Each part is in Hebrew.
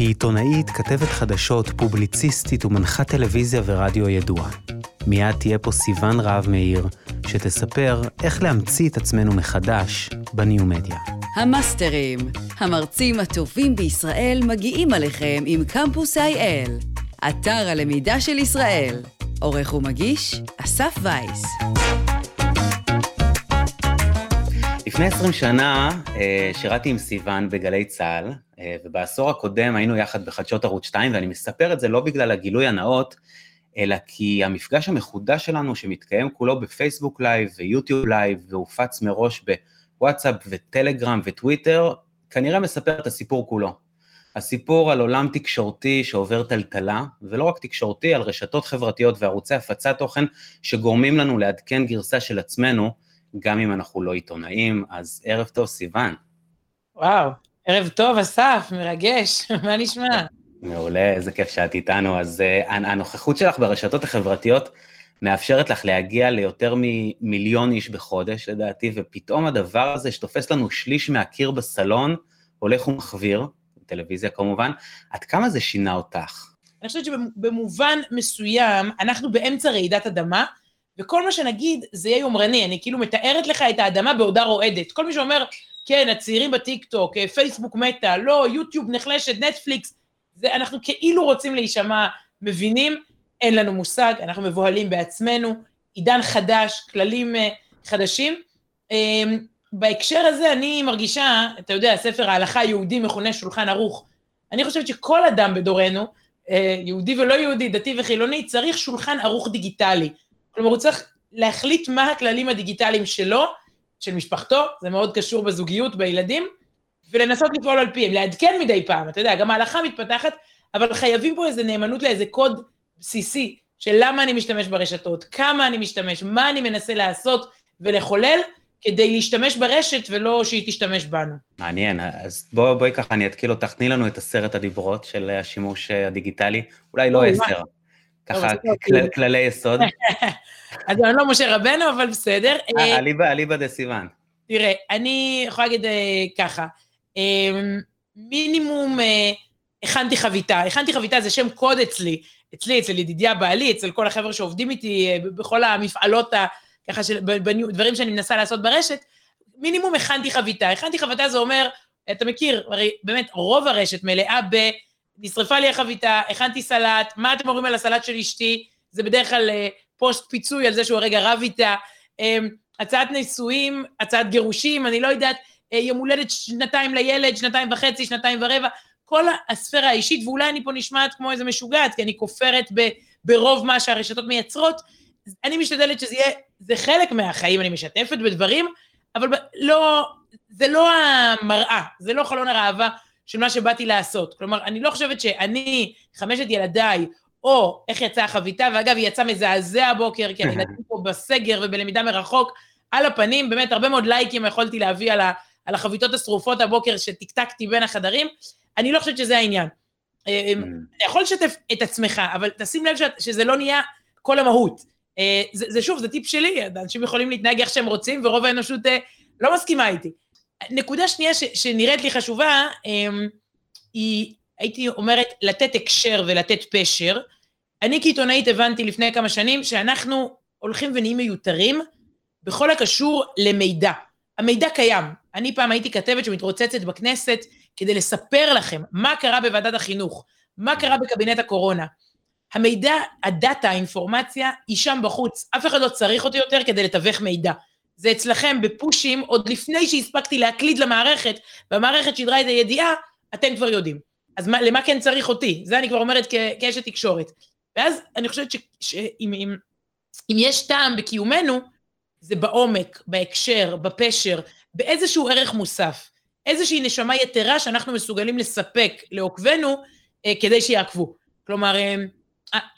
היא עיתונאית, כתבת חדשות, פובליציסטית ומנחת טלוויזיה ורדיו ידועה. מיד תהיה פה סיון רהב מאיר, שתספר איך להמציא את עצמנו מחדש בניו-מדיה. המאסטרים, המרצים הטובים בישראל מגיעים עליכם עם קמפוס איי-אל, אתר הלמידה של ישראל. עורך ומגיש, אסף וייס. לפני 20 שנה אה, שירתי עם סיון בגלי צה"ל, אה, ובעשור הקודם היינו יחד בחדשות ערוץ 2, ואני מספר את זה לא בגלל הגילוי הנאות, אלא כי המפגש המחודש שלנו שמתקיים כולו בפייסבוק לייב ויוטיוב לייב והופץ מראש בוואטסאפ וטלגרם וטוויטר, כנראה מספר את הסיפור כולו. הסיפור על עולם תקשורתי שעובר טלטלה, ולא רק תקשורתי, על רשתות חברתיות וערוצי הפצת תוכן שגורמים לנו לעדכן גרסה של עצמנו, גם אם אנחנו לא עיתונאים, אז ערב טוב, סיון. וואו, ערב טוב, אסף, מרגש, מה נשמע? מעולה, איזה כיף שאת איתנו. אז uh, הנוכחות שלך ברשתות החברתיות מאפשרת לך להגיע ליותר ממיליון איש בחודש, לדעתי, ופתאום הדבר הזה שתופס לנו שליש מהקיר בסלון, הולך ומחוויר, טלוויזיה כמובן, עד כמה זה שינה אותך? אני חושבת שבמובן מסוים, אנחנו באמצע רעידת אדמה, וכל מה שנגיד זה יהיה יומרני, אני כאילו מתארת לך את האדמה בעודה רועדת. כל מי שאומר, כן, הצעירים בטיקטוק, אה, פייסבוק מתה, לא, יוטיוב נחלשת, נטפליקס, זה, אנחנו כאילו רוצים להישמע מבינים, אין לנו מושג, אנחנו מבוהלים בעצמנו, עידן חדש, כללים אה, חדשים. אמ, בהקשר הזה אני מרגישה, אתה יודע, ספר ההלכה היהודי מכונה שולחן ערוך. אני חושבת שכל אדם בדורנו, אה, יהודי ולא יהודי, דתי וחילוני, צריך שולחן ערוך דיגיטלי. כלומר, הוא צריך להחליט מה הכללים הדיגיטליים שלו, של משפחתו, זה מאוד קשור בזוגיות, בילדים, ולנסות לפעול על פיהם, לעדכן מדי פעם, אתה יודע, גם ההלכה מתפתחת, אבל חייבים פה איזה נאמנות לאיזה קוד בסיסי של למה אני משתמש ברשתות, כמה אני משתמש, מה אני מנסה לעשות ולחולל, כדי להשתמש ברשת ולא שהיא תשתמש בנו. מעניין, אז בואי בוא, ככה אני אתקיל אותך, תני לנו את עשרת הדיברות של השימוש הדיגיטלי, אולי לא עשר, ככה כללי יסוד. אז אני לא משה רבנו, אבל בסדר. אה, אליבא דה סיוון. תראה, אני יכולה להגיד אה, ככה, אמ, מינימום הכנתי חביתה, הכנתי חביתה זה שם קוד אצלי, אצלי, אצל ידידיה בעלי, אצל כל החבר'ה שעובדים איתי בכל המפעלות, ככה, דברים שאני מנסה לעשות ברשת, מינימום הכנתי חביתה. הכנתי חביתה זה אומר, אתה מכיר, הרי באמת רוב הרשת מלאה ב... נשרפה לי החביתה, הכנתי סלט, מה אתם אומרים על הסלט של אשתי? זה בדרך כלל פוסט פיצוי על זה שהוא הרגע רב איתה, אמ, הצעת נישואים, הצעת גירושים, אני לא יודעת, אה, יום הולדת שנתיים לילד, שנתיים וחצי, שנתיים ורבע, כל הספירה האישית, ואולי אני פה נשמעת כמו איזה משוגעת, כי אני כופרת ב, ברוב מה שהרשתות מייצרות, אני משתדלת שזה יהיה, זה חלק מהחיים, אני משתפת בדברים, אבל לא, זה לא המראה, זה לא חלון הראווה של מה שבאתי לעשות. כלומר, אני לא חושבת שאני, חמשת ילדיי, או איך יצאה החביתה, ואגב, היא יצאה מזעזע הבוקר, כי אני נתתי פה בסגר ובלמידה מרחוק, על הפנים, באמת הרבה מאוד לייקים יכולתי להביא על, ה, על החביתות השרופות הבוקר שטקטקתי בין החדרים, אני לא חושבת שזה העניין. אה, mm. אתה יכול לשתף את עצמך, אבל תשים לב שזה לא נהיה כל המהות. אה, זה, זה שוב, זה טיפ שלי, אנשים יכולים להתנהג איך שהם רוצים, ורוב האנושות אה, לא מסכימה איתי. נקודה שנייה ש, שנראית לי חשובה, היא הייתי אומרת, לתת הקשר ולתת פשר. אני כעיתונאית הבנתי לפני כמה שנים שאנחנו הולכים ונהיים מיותרים בכל הקשור למידע. המידע קיים. אני פעם הייתי כתבת שמתרוצצת בכנסת כדי לספר לכם מה קרה בוועדת החינוך, מה קרה בקבינט הקורונה. המידע, הדאטה, האינפורמציה, היא שם בחוץ. אף אחד לא צריך אותי יותר כדי לתווך מידע. זה אצלכם בפושים, עוד לפני שהספקתי להקליד למערכת, והמערכת שידרה את הידיעה, אתם כבר יודעים. אז מה, למה כן צריך אותי? זה אני כבר אומרת כאשת תקשורת. ואז אני חושבת שאם אם, אם יש טעם בקיומנו, זה בעומק, בהקשר, בפשר, באיזשהו ערך מוסף, איזושהי נשמה יתרה שאנחנו מסוגלים לספק לעוקבינו אה, כדי שיעקבו. כלומר, אה,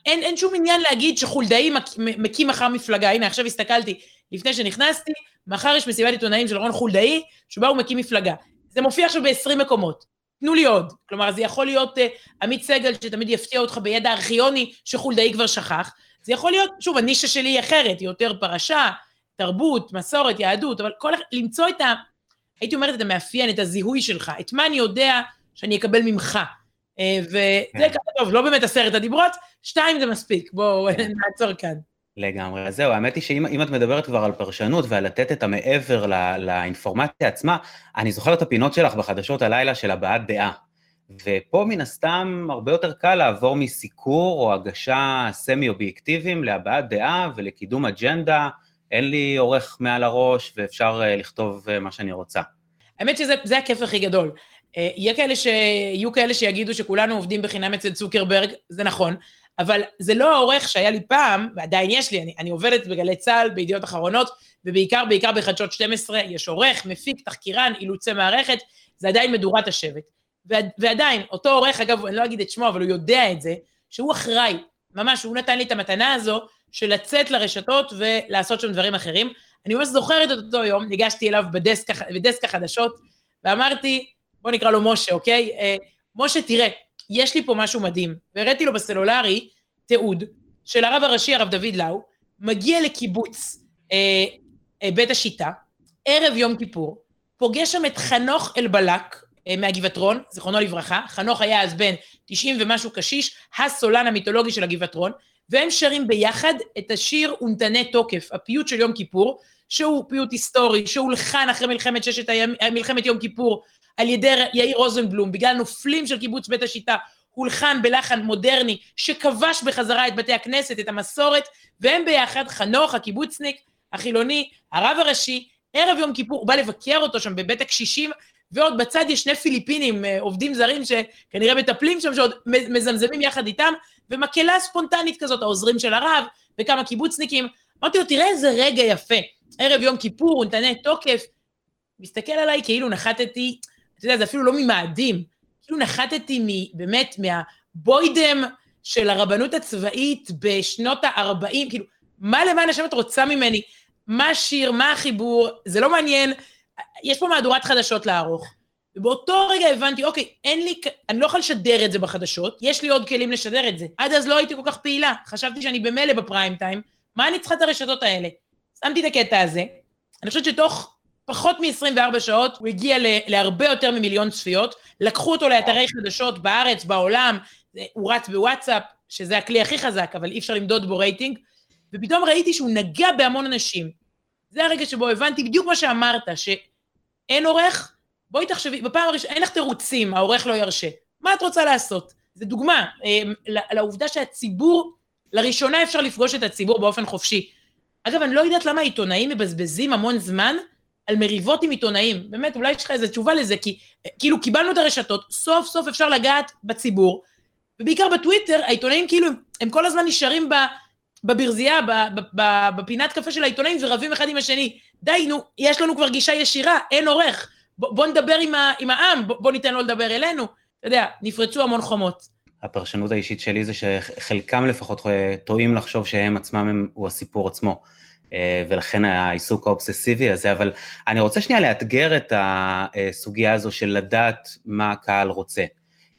אין, אין שום עניין להגיד שחולדאי מקים מחר מפלגה. הנה, עכשיו הסתכלתי, לפני שנכנסתי, מחר יש מסיבת עיתונאים של רון חולדאי, שבה הוא מקים מפלגה. זה מופיע עכשיו ב-20 מקומות. תנו לי עוד. כלומר, זה יכול להיות uh, עמית סגל, שתמיד יפתיע אותך בידע ארכיוני, שחולדאי כבר שכח. זה יכול להיות, שוב, הנישה שלי היא אחרת, היא יותר פרשה, תרבות, מסורת, יהדות, אבל כל, למצוא את ה... הייתי אומרת את המאפיין, את הזיהוי שלך, את מה אני יודע שאני אקבל ממך. וזה כן. ככה טוב, לא באמת עשרת הדיברות, שתיים זה מספיק, בואו כן. נעצור כאן. לגמרי. אז זהו, האמת היא שאם את מדברת כבר על פרשנות ועל לתת את המעבר לא, לאינפורמציה עצמה, אני זוכר את הפינות שלך בחדשות הלילה של הבעת דעה. ופה מן הסתם הרבה יותר קל לעבור מסיקור או הגשה סמי-אובייקטיביים להבעת דעה ולקידום אג'נדה, אין לי עורך מעל הראש ואפשר אה, לכתוב אה, מה שאני רוצה. האמת שזה הכיף הכי גדול. אה, יהיה כאלה ש... יהיו כאלה שיגידו שכולנו עובדים בחינם אצל צוקרברג, זה נכון, אבל זה לא העורך שהיה לי פעם, ועדיין יש לי, אני, אני עובדת בגלי צה"ל, בידיעות אחרונות, ובעיקר, בעיקר בחדשות 12, יש עורך, מפיק, תחקירן, אילוצי מערכת, זה עדיין מדורת השבט. ועדיין, אותו עורך, אגב, אני לא אגיד את שמו, אבל הוא יודע את זה, שהוא אחראי, ממש, הוא נתן לי את המתנה הזו, של לצאת לרשתות ולעשות שם דברים אחרים. אני ממש זוכרת את אותו יום, ניגשתי אליו בדסק, בדסק החדשות, ואמרתי, בוא נקרא לו משה, אוקיי? אה, משה, תראה, יש לי פה משהו מדהים. והראיתי לו בסלולרי תיעוד של הרב הראשי, הרב דוד לאו, מגיע לקיבוץ אה, אה, בית השיטה, ערב יום כיפור, פוגש שם את חנוך אלבלק, אה, מהגבעתרון, זיכרונו לברכה, חנוך היה אז בן 90 ומשהו קשיש, הסולן המיתולוגי של הגבעתרון, והם שרים ביחד את השיר "ונתנה תוקף", הפיוט של יום כיפור, שהוא פיוט היסטורי, שהולחן אחרי מלחמת ששת הימים, מלחמת יום כיפור, על ידי יאיר רוזנבלום, בגלל נופלים של קיבוץ בית השיטה, הולחן בלחן מודרני, שכבש בחזרה את בתי הכנסת, את המסורת, והם ביחד, חנוך, הקיבוצניק, החילוני, הרב הראשי, ערב יום כיפור, הוא בא לבקר אותו שם בבית הקשישים, ועוד בצד יש שני פיליפינים, אה, עובדים זרים שכנראה מטפלים שם, שעוד מזמזמים יחד איתם, ומקהלה ספונטנית כזאת, העוזרים של הרב, וכמה קיבוצניקים. אמרתי לו, תראה איזה רגע יפה, ערב יום כיפור, הוא נתנה תוקף. מסתכל עליי כאילו נחתתי, אתה יודע, זה אפילו לא ממאדים, כאילו נחתתי מ, באמת מהבוידם של הרבנות הצבאית בשנות ה-40, כאילו, מה למען השם את רוצה ממני? מה השיר, מה החיבור, זה לא מעניין, יש פה מהדורת חדשות לערוך. ובאותו רגע הבנתי, אוקיי, אין לי, אני לא יכולה לשדר את זה בחדשות, יש לי עוד כלים לשדר את זה. עד אז לא הייתי כל כך פעילה, חשבתי שאני במילא בפריים טיים, מה אני צריכה את הרשתות האלה? שמתי את הקטע הזה, אני חושבת שתוך פחות מ-24 שעות הוא הגיע להרבה יותר ממיליון צפיות, לקחו אותו לאתרי חדשות בארץ, בעולם, הוא רץ בוואטסאפ, שזה הכלי הכי חזק, אבל אי אפשר למדוד בו רייטינג, ופתאום ראיתי שהוא נגע בהמון אנשים. זה הרגע שבו הבנתי בדיוק מה שאמרת, שאין עורך, בואי תחשבי, בפעם הראשונה, אין לך תירוצים, העורך לא ירשה. מה את רוצה לעשות? זו דוגמה אה, לעובדה שהציבור, לראשונה אפשר לפגוש את הציבור באופן חופשי. אגב, אני לא יודעת למה עיתונאים מבזבזים המון זמן על מריבות עם עיתונאים. באמת, אולי יש לך איזו תשובה לזה, כי כאילו קיבלנו את הרשתות, סוף סוף אפשר לגעת בציבור, ובעיקר בטוויטר, העיתונאים כאילו, הם כל הזמן נשארים. בברזייה, בפינת קפה של העיתונאים ורבים אחד עם השני. די, נו, יש לנו כבר גישה ישירה, אין עורך. בוא, נדבר עם, עם העם, בוא, בוא ניתן לו לדבר אלינו. אתה יודע, נפרצו המון חומות. הפרשנות האישית שלי זה שחלקם לפחות טועים לחשוב שהם עצמם הם, הוא הסיפור עצמו. אה, ולכן העיסוק האובססיבי הזה, אבל אני רוצה שנייה לאתגר את הסוגיה הזו של לדעת מה הקהל רוצה.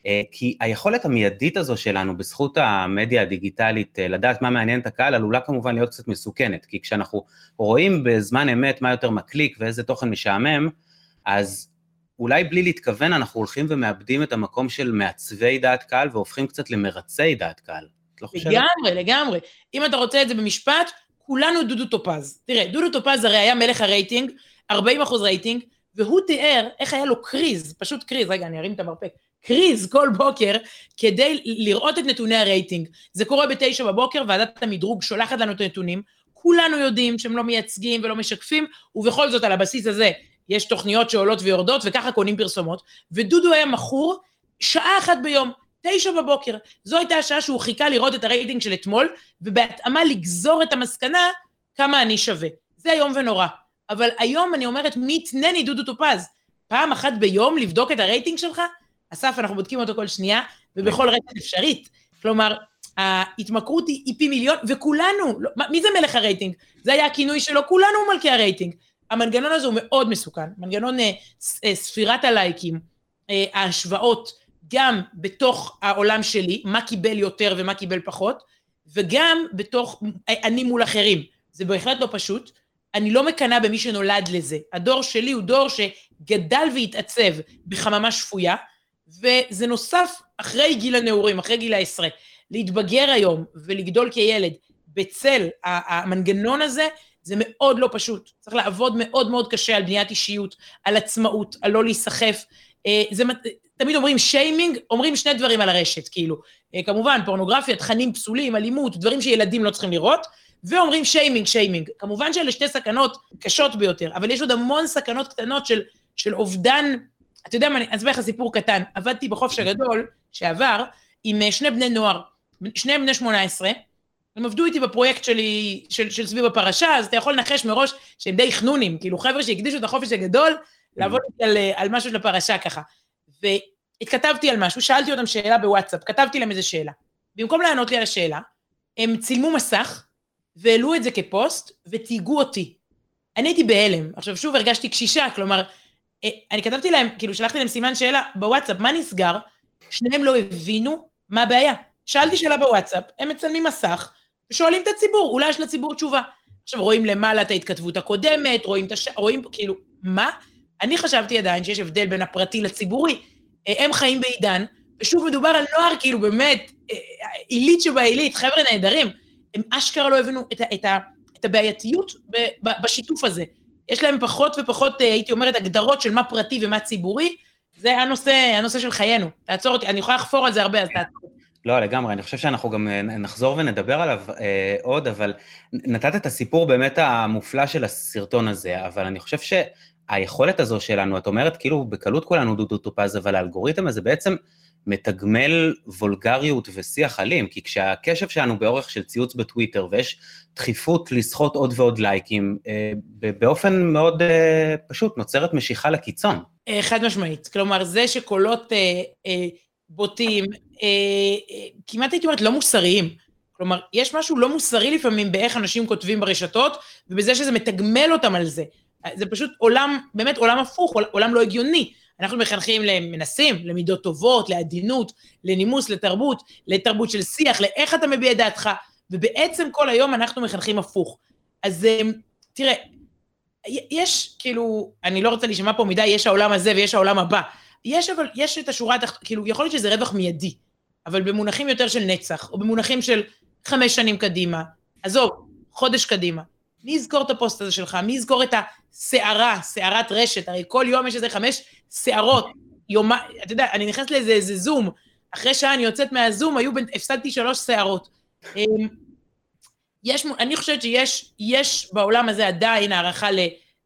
אה, כי היכולת המיידית הזו שלנו, בזכות המדיה הדיגיטלית, אה, לדעת מה מעניין את הקהל, עלולה כמובן להיות קצת מסוכנת, כי כשאנחנו רואים בזמן אמת מה יותר מקליק ואיזה תוכן משעמם, אז אולי בלי להתכוון אנחנו הולכים ומאבדים את המקום של מעצבי דעת קהל והופכים קצת למרצי דעת קהל. לא לגמרי, לגמרי. אם אתה רוצה את זה במשפט, כולנו דודו טופז. תראה, דודו טופז הרי היה מלך הרייטינג, 40 אחוז רייטינג, והוא תיאר איך היה לו קריז, פשוט קריז, רגע, אני ארים את המרפק, קריז כל בוקר כדי לראות את נתוני הרייטינג. זה קורה בתשע בבוקר, ועדת המדרוג שולחת לנו את הנתונים, כולנו יודעים שהם לא מייצגים ולא משקפים, ובכל זאת על הבסיס הזה יש תוכניות שעולות ויורדות, וככה קונים פרסומות, ודודו היה מכור שעה אחת ביום. תשע בבוקר. זו הייתה השעה שהוא חיכה לראות את הרייטינג של אתמול, ובהתאמה לגזור את המסקנה כמה אני שווה. זה איום ונורא. אבל היום אני אומרת, מי יתנני דודו טופז? פעם אחת ביום לבדוק את הרייטינג שלך? אסף, אנחנו בודקים אותו כל שנייה, ובכל רייטינג אפשרית. כלומר, ההתמכרות היא, היא פי מיליון, וכולנו, לא, מי זה מלך הרייטינג? זה היה הכינוי שלו, כולנו מלכי הרייטינג. המנגנון הזה הוא מאוד מסוכן, מנגנון אה, אה, ספירת הלייקים, אה, ההשוואות, גם בתוך העולם שלי, מה קיבל יותר ומה קיבל פחות, וגם בתוך אני מול אחרים. זה בהחלט לא פשוט. אני לא מקנאה במי שנולד לזה. הדור שלי הוא דור שגדל והתעצב בחממה שפויה, וזה נוסף אחרי גיל הנעורים, אחרי גיל העשרה. להתבגר היום ולגדול כילד בצל המנגנון הזה, זה מאוד לא פשוט. צריך לעבוד מאוד מאוד קשה על בניית אישיות, על עצמאות, על לא להיסחף. אה, זה, תמיד אומרים שיימינג, אומרים שני דברים על הרשת, כאילו. אה, כמובן, פורנוגרפיה, תכנים פסולים, אלימות, דברים שילדים לא צריכים לראות, ואומרים שיימינג, שיימינג. כמובן שאלה שתי סכנות קשות ביותר, אבל יש עוד המון סכנות קטנות של, של אובדן, אתה יודע מה, אני אסביר לך סיפור קטן. עבדתי בחופש הגדול שעבר עם אה, שני בני נוער, שניהם בני 18, הם עבדו איתי בפרויקט שלי, של, של סביב הפרשה, אז אתה יכול לנחש מראש שהם די חנונים, כאילו חבר'ה שהקדישו את החופש הגדול, לעבוד איתי על, על משהו של הפרשה ככה. והתכתבתי על משהו, שאלתי אותם שאלה בוואטסאפ, כתבתי להם איזה שאלה. במקום לענות לי על השאלה, הם צילמו מסך, והעלו את זה כפוסט, ותהיגו אותי. אני הייתי בהלם. עכשיו, שוב, הרגשתי קשישה, כלומר, אה, אני כתבתי להם, כאילו, שלחתי להם סימן שאלה בוואטסאפ, מה נסגר? שניהם לא הבינו מה הבעיה. שאלתי שאלה בוואטסאפ, הם מצלמים מסך, ושואלים את הציבור, אולי יש לציבור תשובה. עכשיו, רואים למעלה את ההתכתבות הקודמת, רואים את הש... רואים, כאילו, מה? אני חשבתי עדיין שיש הבדל בין הפרטי לציבורי. אה, הם חיים בעידן, ושוב, מדובר על נוער, כאילו, באמת, אה, עילית שבעילית, חבר'ה נהדרים. הם אשכרה לא הבינו את, את, את הבעייתיות בשיתוף הזה. יש להם פחות ופחות, אה, הייתי אומרת, הגדרות של מה פרטי ומה ציבורי, זה הנושא, הנושא של חיינו. תעצור אותי, אני יכולה לחפור על זה הרבה, אז תעצור. לא, לגמרי, אני חושב שאנחנו גם נחזור ונדבר עליו אה, עוד, אבל נתת את הסיפור באמת המופלא של הסרטון הזה, אבל אני חושב שהיכולת הזו שלנו, את אומרת כאילו בקלות כולנו דודו טופז, אבל האלגוריתם הזה בעצם מתגמל וולגריות ושיח אלים, כי כשהקשב שלנו באורך של ציוץ בטוויטר ויש דחיפות לסחוט עוד ועוד לייקים, אה, באופן מאוד אה, פשוט נוצרת משיכה לקיצון. אה, חד משמעית, כלומר זה שקולות אה, אה, בוטים, אה, אה, כמעט הייתי אומרת לא מוסריים. כלומר, יש משהו לא מוסרי לפעמים באיך אנשים כותבים ברשתות, ובזה שזה מתגמל אותם על זה. זה פשוט עולם, באמת עולם הפוך, עולם לא הגיוני. אנחנו מחנכים, מנסים, למידות טובות, לעדינות, לנימוס, לתרבות, לתרבות של שיח, לאיך אתה מביע את דעתך, ובעצם כל היום אנחנו מחנכים הפוך. אז אה, תראה, יש כאילו, אני לא רוצה להישמע פה מדי, יש העולם הזה ויש העולם הבא. יש אבל, יש את השורה כאילו, יכול להיות שזה רווח מיידי, אבל במונחים יותר של נצח, או במונחים של חמש שנים קדימה, עזוב, חודש קדימה, מי יזכור את הפוסט הזה שלך? מי יזכור את הסערה, סערת רשת? הרי כל יום יש איזה חמש סערות. יום, אתה יודע, אני נכנסת לאיזה איזה זום, אחרי שעה אני יוצאת מהזום, היו, הפסדתי שלוש סערות. אמ, יש, אני חושבת שיש יש בעולם הזה עדיין הערכה ל,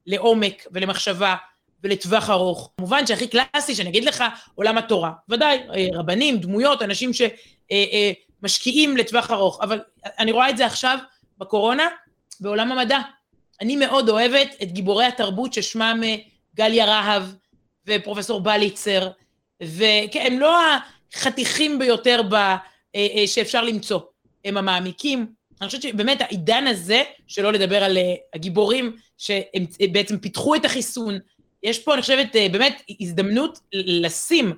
לעומק ולמחשבה ולטווח ארוך. כמובן שהכי קלאסי, שאני אגיד לך, עולם התורה. ודאי, אה, רבנים, דמויות, אנשים שמשקיעים אה, אה, לטווח ארוך. אבל אני רואה את זה עכשיו בקורונה, בעולם המדע. אני מאוד אוהבת את גיבורי התרבות ששמם גליה רהב ופרופסור בליצר, וכן, הם לא החתיכים ביותר ב, שאפשר למצוא, הם המעמיקים, אני חושבת שבאמת העידן הזה, שלא לדבר על אה, הגיבורים שהם אה, בעצם פיתחו את החיסון, יש פה, אני חושבת, אה, באמת הזדמנות לשים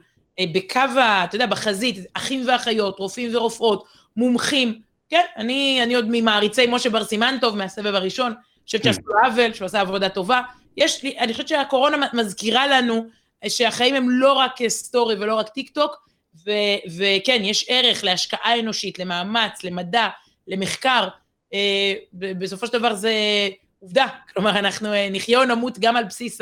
בקו, אתה יודע, בחזית, אחים ואחיות, רופאים ורופאות, מומחים. כן, אני, אני עוד ממעריצי משה בר סימן טוב מהסבב הראשון, אני חושבת שעשו לו עוול, שהוא עשה עבודה טובה. יש לי, אני חושבת שהקורונה מזכירה לנו שהחיים הם לא רק סטורי ולא רק טיק טוק, וכן, יש ערך להשקעה אנושית, למאמץ, למדע, למחקר, אה, בסופו של דבר זה עובדה. כלומר, אנחנו אה, נחיה או נמות גם על בסיס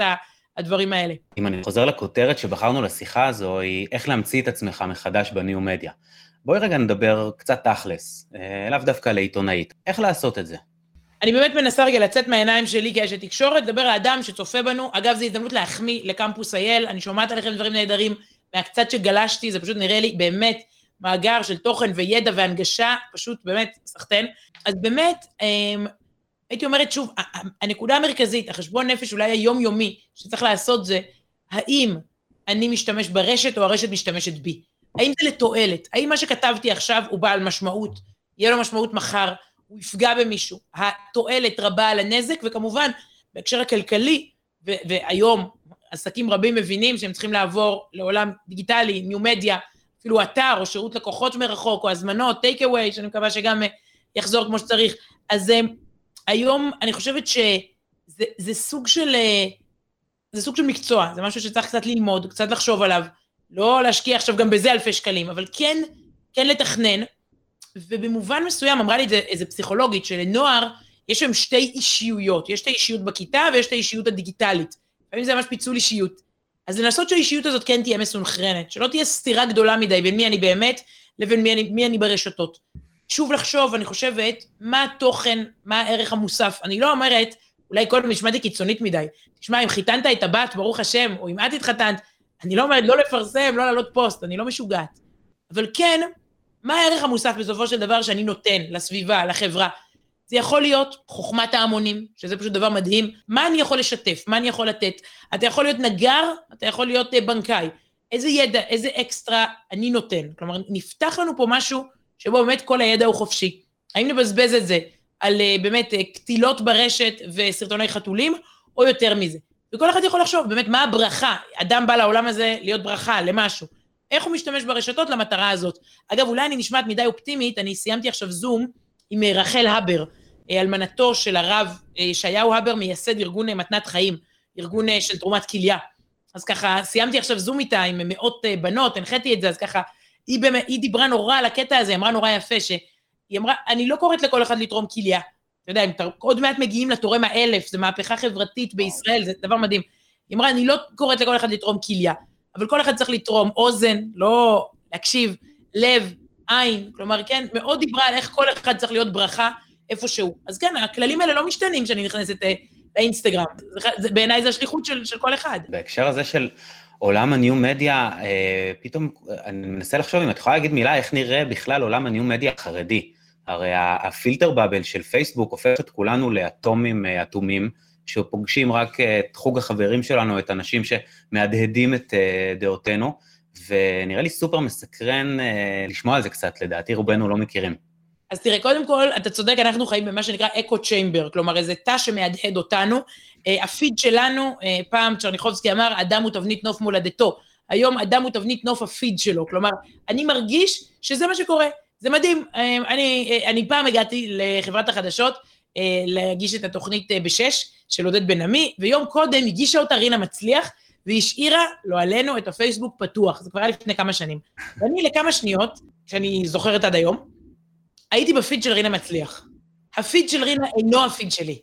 הדברים האלה. אם אני חוזר לכותרת שבחרנו לשיחה הזו, היא איך להמציא את עצמך מחדש בניו-מדיה. בואי רגע נדבר קצת תכלס, אה, לאו דווקא לעיתונאית. איך לעשות את זה? אני באמת מנסה רגע לצאת מהעיניים שלי כאשת תקשורת, לדבר לאדם שצופה בנו. אגב, זו הזדמנות להחמיא לקמפוס אייל, אני שומעת עליכם דברים נהדרים, מהקצת שגלשתי, זה פשוט נראה לי באמת מאגר של תוכן וידע והנגשה, פשוט באמת סחטיין. אז באמת, אמ, הייתי אומרת שוב, הנקודה המרכזית, החשבון נפש אולי היומיומי שצריך לעשות זה, האם אני משתמש ברשת או הרשת משתמשת בי? האם זה לתועלת? האם מה שכתבתי עכשיו הוא בעל משמעות? יהיה לו משמעות מחר? הוא יפגע במישהו? התועלת רבה על הנזק, וכמובן, בהקשר הכלכלי, והיום עסקים רבים מבינים שהם צריכים לעבור לעולם דיגיטלי, ניו מדיה, אפילו אתר או שירות לקוחות מרחוק או הזמנות, טייק אווי, שאני מקווה שגם אה, יחזור כמו שצריך. אז אה, היום אני חושבת שזה סוג של, אה, זה סוג של מקצוע, זה משהו שצריך קצת ללמוד, קצת לחשוב עליו. לא להשקיע עכשיו גם בזה אלפי שקלים, אבל כן, כן לתכנן, ובמובן מסוים אמרה לי את זה איזה פסיכולוגית, שלנוער יש שם שתי אישיויות, יש את האישיות בכיתה ויש את האישיות הדיגיטלית. לפעמים זה ממש פיצול אישיות. אז לנסות שהאישיות הזאת כן תהיה מסונכרנת, שלא תהיה סתירה גדולה מדי בין מי אני באמת לבין מי אני, מי אני ברשתות. שוב לחשוב, אני חושבת, מה התוכן, מה הערך המוסף. אני לא אומרת, אולי קודם נשמעתי קיצונית מדי. תשמע, אם חיתנת את הבת, ברוך השם, או אם את התחתנת, אני לא אומרת לא לפרסם, לא לעלות פוסט, אני לא משוגעת. אבל כן, מה הערך המוסף בסופו של דבר שאני נותן לסביבה, לחברה? זה יכול להיות חוכמת ההמונים, שזה פשוט דבר מדהים. מה אני יכול לשתף? מה אני יכול לתת? אתה יכול להיות נגר, אתה יכול להיות אה, בנקאי. איזה ידע, איזה אקסטרה אני נותן? כלומר, נפתח לנו פה משהו שבו באמת כל הידע הוא חופשי. האם נבזבז את זה על אה, באמת אה, קטילות ברשת וסרטוני חתולים, או יותר מזה? וכל אחד יכול לחשוב באמת מה הברכה, אדם בא לעולם הזה להיות ברכה למשהו. איך הוא משתמש ברשתות למטרה הזאת. אגב, אולי אני נשמעת מדי אופטימית, אני סיימתי עכשיו זום עם אה, רחל הבר, אלמנתו של הרב ישעיהו הבר, מייסד ארגון מתנת חיים, ארגון של תרומת כליה. אז ככה, סיימתי עכשיו זום איתה עם מאות בנות, הנחיתי את זה, אז ככה, היא, באמת, היא דיברה נורא על הקטע הזה, אמרה נורא יפה, שהיא אמרה, אני לא קוראת לכל אחד לתרום כליה. אתה יודע, אם עוד מעט מגיעים לתורם האלף, זו מהפכה חברתית בישראל, זה דבר מדהים. היא אמרה, אני לא קוראת לכל אחד לתרום כליה, אבל כל אחד צריך לתרום אוזן, לא להקשיב, לב, עין, כלומר, כן, מאוד דיברה על איך כל אחד צריך להיות ברכה איפשהו. אז כן, הכללים האלה לא משתנים כשאני נכנסת אה, לאינסטגרם. בעיניי זה השליחות של, של כל אחד. בהקשר הזה של עולם הניו-מדיה, אה, פתאום אני מנסה לחשוב אם את יכולה להגיד מילה, איך נראה בכלל עולם הניו-מדיה החרדי. הרי הפילטר באבל של פייסבוק הופך את כולנו לאטומים אה, אטומים, שפוגשים רק את חוג החברים שלנו, את האנשים שמהדהדים את אה, דעותינו, ונראה לי סופר מסקרן לשמוע על זה קצת, לדעתי רובנו לא מכירים. אז תראה, קודם כל, אתה צודק, אנחנו חיים במה שנקרא אקו צ'יימבר, כלומר איזה תא שמהדהד אותנו. אה, הפיד שלנו, אה, פעם צ'רניחובסקי אמר, אדם הוא תבנית נוף מולדתו. היום אדם הוא תבנית נוף הפיד שלו, כלומר, אני מרגיש שזה מה שקורה. זה מדהים. אה, אני, אני פעם הגעתי לחברת החדשות להגיש את התוכנית בשש של עודד בן עמי, ויום קודם הגישה אותה רינה מצליח, והשאירה, לא עלינו, את הפייסבוק פתוח. זה כבר היה לפני כמה שנים. ואני לכמה שניות, שאני זוכרת עד היום, הייתי בפיד של רינה מצליח. הפיד של רינה אינו הפיד שלי.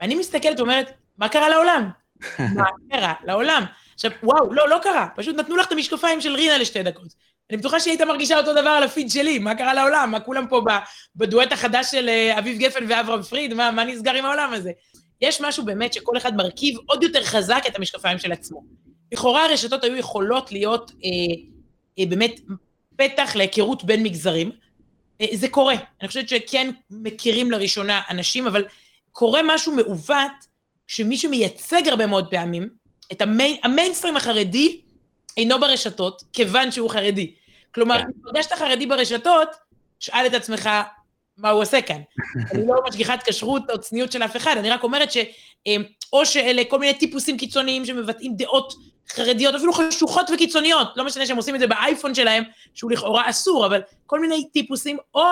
ואני מסתכלת ואומרת, מה קרה לעולם? מה קרה לעולם? עכשיו, וואו, לא, לא קרה, פשוט נתנו לך את המשקפיים של רינה לשתי דקות. אני בטוחה שהיא הייתה מרגישה אותו דבר על הפיד שלי, מה קרה לעולם? מה כולם פה בדואט החדש של אה, אביב גפן ואברהם פריד? מה, מה נסגר עם העולם הזה? יש משהו באמת שכל אחד מרכיב עוד יותר חזק את המשקפיים של עצמו. לכאורה הרשתות היו יכולות להיות אה, אה, באמת פתח להיכרות בין מגזרים, אה, זה קורה. אני חושבת שכן מכירים לראשונה אנשים, אבל קורה משהו מעוות, שמי שמייצג הרבה מאוד פעמים, את המיין, המיינסטרים החרדי אינו ברשתות, כיוון שהוא חרדי. כלומר, כן. אם פגשת חרדי ברשתות, שאל את עצמך מה הוא עושה כאן. אני לא משגיחת כשרות או צניעות של אף אחד, אני רק אומרת ש... אה, או שאלה כל מיני טיפוסים קיצוניים שמבטאים דעות חרדיות, אפילו חשוכות וקיצוניות, לא משנה שהם עושים את זה באייפון שלהם, שהוא לכאורה אסור, אבל כל מיני טיפוסים, או